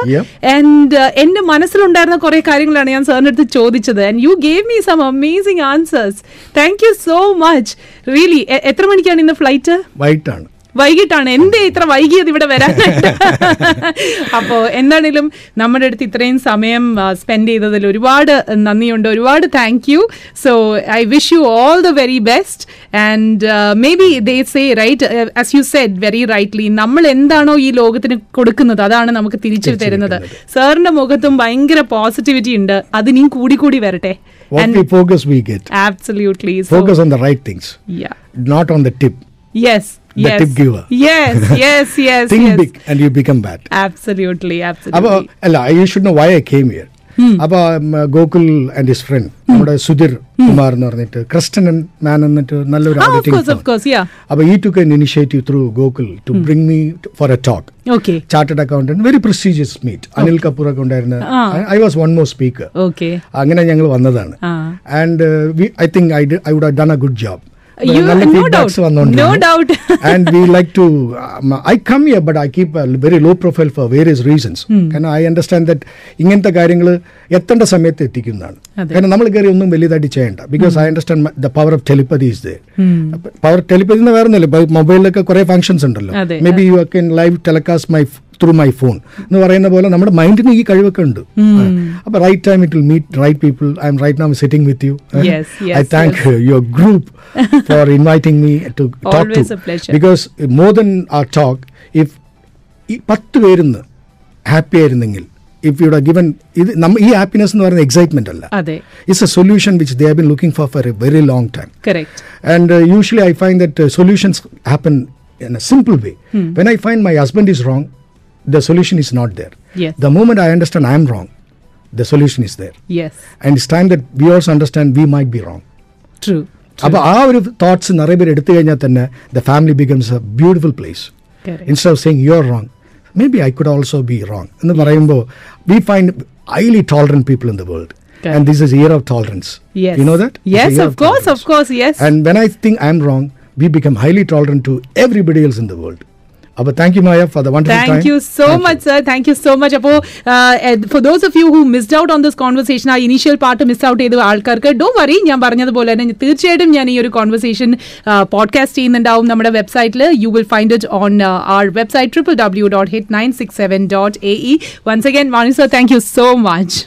And എന്റെ മനസ്സിലുണ്ടായിരുന്ന കുറേ കാര്യങ്ങളാണ് ഞാൻ സാറിന്റെ അടുത്ത് ചോദിച്ചത്. And you gave me some amazing answers thank you so much really എത്ര മണിക്കാണ് ഇന്ന് ഫ്ലൈറ്റ് വൈകിട്ടാണ്. വൈകിട്ടാണ്. എന്തേ ഇത്ര വൈകിയത് ഇവിടെ വരാൻ? അപ്പോ എന്താണേലും നമ്മുടെ അടുത്ത് ഇത്രയും സമയം സ്പെൻഡ് ചെയ്തതിൽ ഒരുപാട് നന്ദിയുണ്ട്. ഒരുപാട് thank you so I wish you all the very best and maybe they say right as you said very rightly നമ്മൾ എന്താണോ ഈ ലോകത്തിന് കൊടുക്കുന്നത് അതാണ് നമുക്ക് തിരിച്ചു തരുന്നത്. സാറിന്റെ മുഖത്തും ഭയങ്കര പോസിറ്റിവിറ്റി ഉണ്ട്. അത് ഇനിയും കൂടി കൂടി വരട്ടെ. What we focus, we get. Absolutely Focus on the right things, yeah. Not on the tip. yes. The yes. tip giver. yes yes yes Think yes. big and you become bad. Absolutely, അപ്പോൾ absolutely. അല്ല you should know why I came here അപ്പോൾ Gokul and his friend നമ്മുടെ സുധീർ കുമാർ എന്ന് പറഞ്ഞിട്ട് Kristen മാൻ എന്നിട്ട് നല്ലൊരു. അപ്പോൾ ഈ took an initiative through Gokul to bring me for a talk Okay, chartered accountant very prestigious meet Anil Kapoor ഒക്കെ ഉണ്ടായിരുന്ന. I was one more speaker okay. അങ്ങനെ ഞങ്ങൾ വന്നതാണ്. And I think I I would done a good job You- no doubt. No doubt. And we like to I come here but I keep very low profile for various reasons കാരണം I understand that ഇങ്ങനത്തെ കാര്യങ്ങൾ എത്തേണ്ട സമയത്ത് എത്തിക്കുന്നതാണ്. കാരണം നമ്മൾ കയറി ഒന്നും വലുതായിട്ട് ചെയ്യണ്ട. Because I understand the power of telepathy is they power telepathy എന്ന് വേറെ ഒന്നുമില്ല മൊബൈലിലൊക്കെ കുറെ ഫങ്ഷൻസ് ഉണ്ടല്ലോ. Maybe you can live telecast my through my phone എന്ന് പറയുന്ന പോലെ നമ്മുടെ മൈൻഡിന് ഈ കഴിവൊക്കെ ഉണ്ട്. അപ്പൊ right time it will meet right people I'm right now sitting with you Yes, yes, I thank your group for inviting me to talk Always to a pleasure. Because more than our talk if ഈ പത്ത് പേരുന്ന് happy ആയിരുന്നെങ്കിൽ if you'd given ഇത് നമ്മ ഈ happiness എന്ന് പറയുന്ന excitement അല്ല. അതെ. It's a solution which they been looking for for a very long time correct. And uh, usually I find that uh, solutions happen in a simple way. When I find my husband is wrong, the solution is not there. Yes. The moment I understand I am wrong, the solution is there. Yes, And it's time that we also understand we might be wrong. true. അപ്പോൾ ആ ഒരു thoughts നിറയെ പേര് എടുത്തു കഴിഞ്ഞാൽ തന്നെ the family becomes a beautiful place Correct. Instead of saying you are wrong may be I could also be wrong എന്ന് പറയുമ്പോൾ we find highly tolerant people in the world Correct. And this is year of tolerance Yes. You know that Yes, of course, of course, yes. And when I think I'm wrong, we become highly tolerant to everybody thank you Maya for But thank you, Maya, for the wonderful time. Thank you so Thank much, sir. Thank you so much. അപ്പോൾ for those of you who missed out on this conversation ആ initial part miss out ചെയ്ത ആൾക്കാർക്ക് ഡോ worry ഞാൻ പറഞ്ഞതുപോലെ തന്നെ തീർച്ചയായിട്ടും ഞാൻ ഈ ഒരു കോൺവെർസേഷൻ പോഡ്കാസ്റ്റ് ചെയ്യുന്നുണ്ടാവും നമ്മുടെ വെബ്സൈറ്റിൽ you will find it on our website triple W dot hit nine six seven dot A E once again Vani sir thank you so much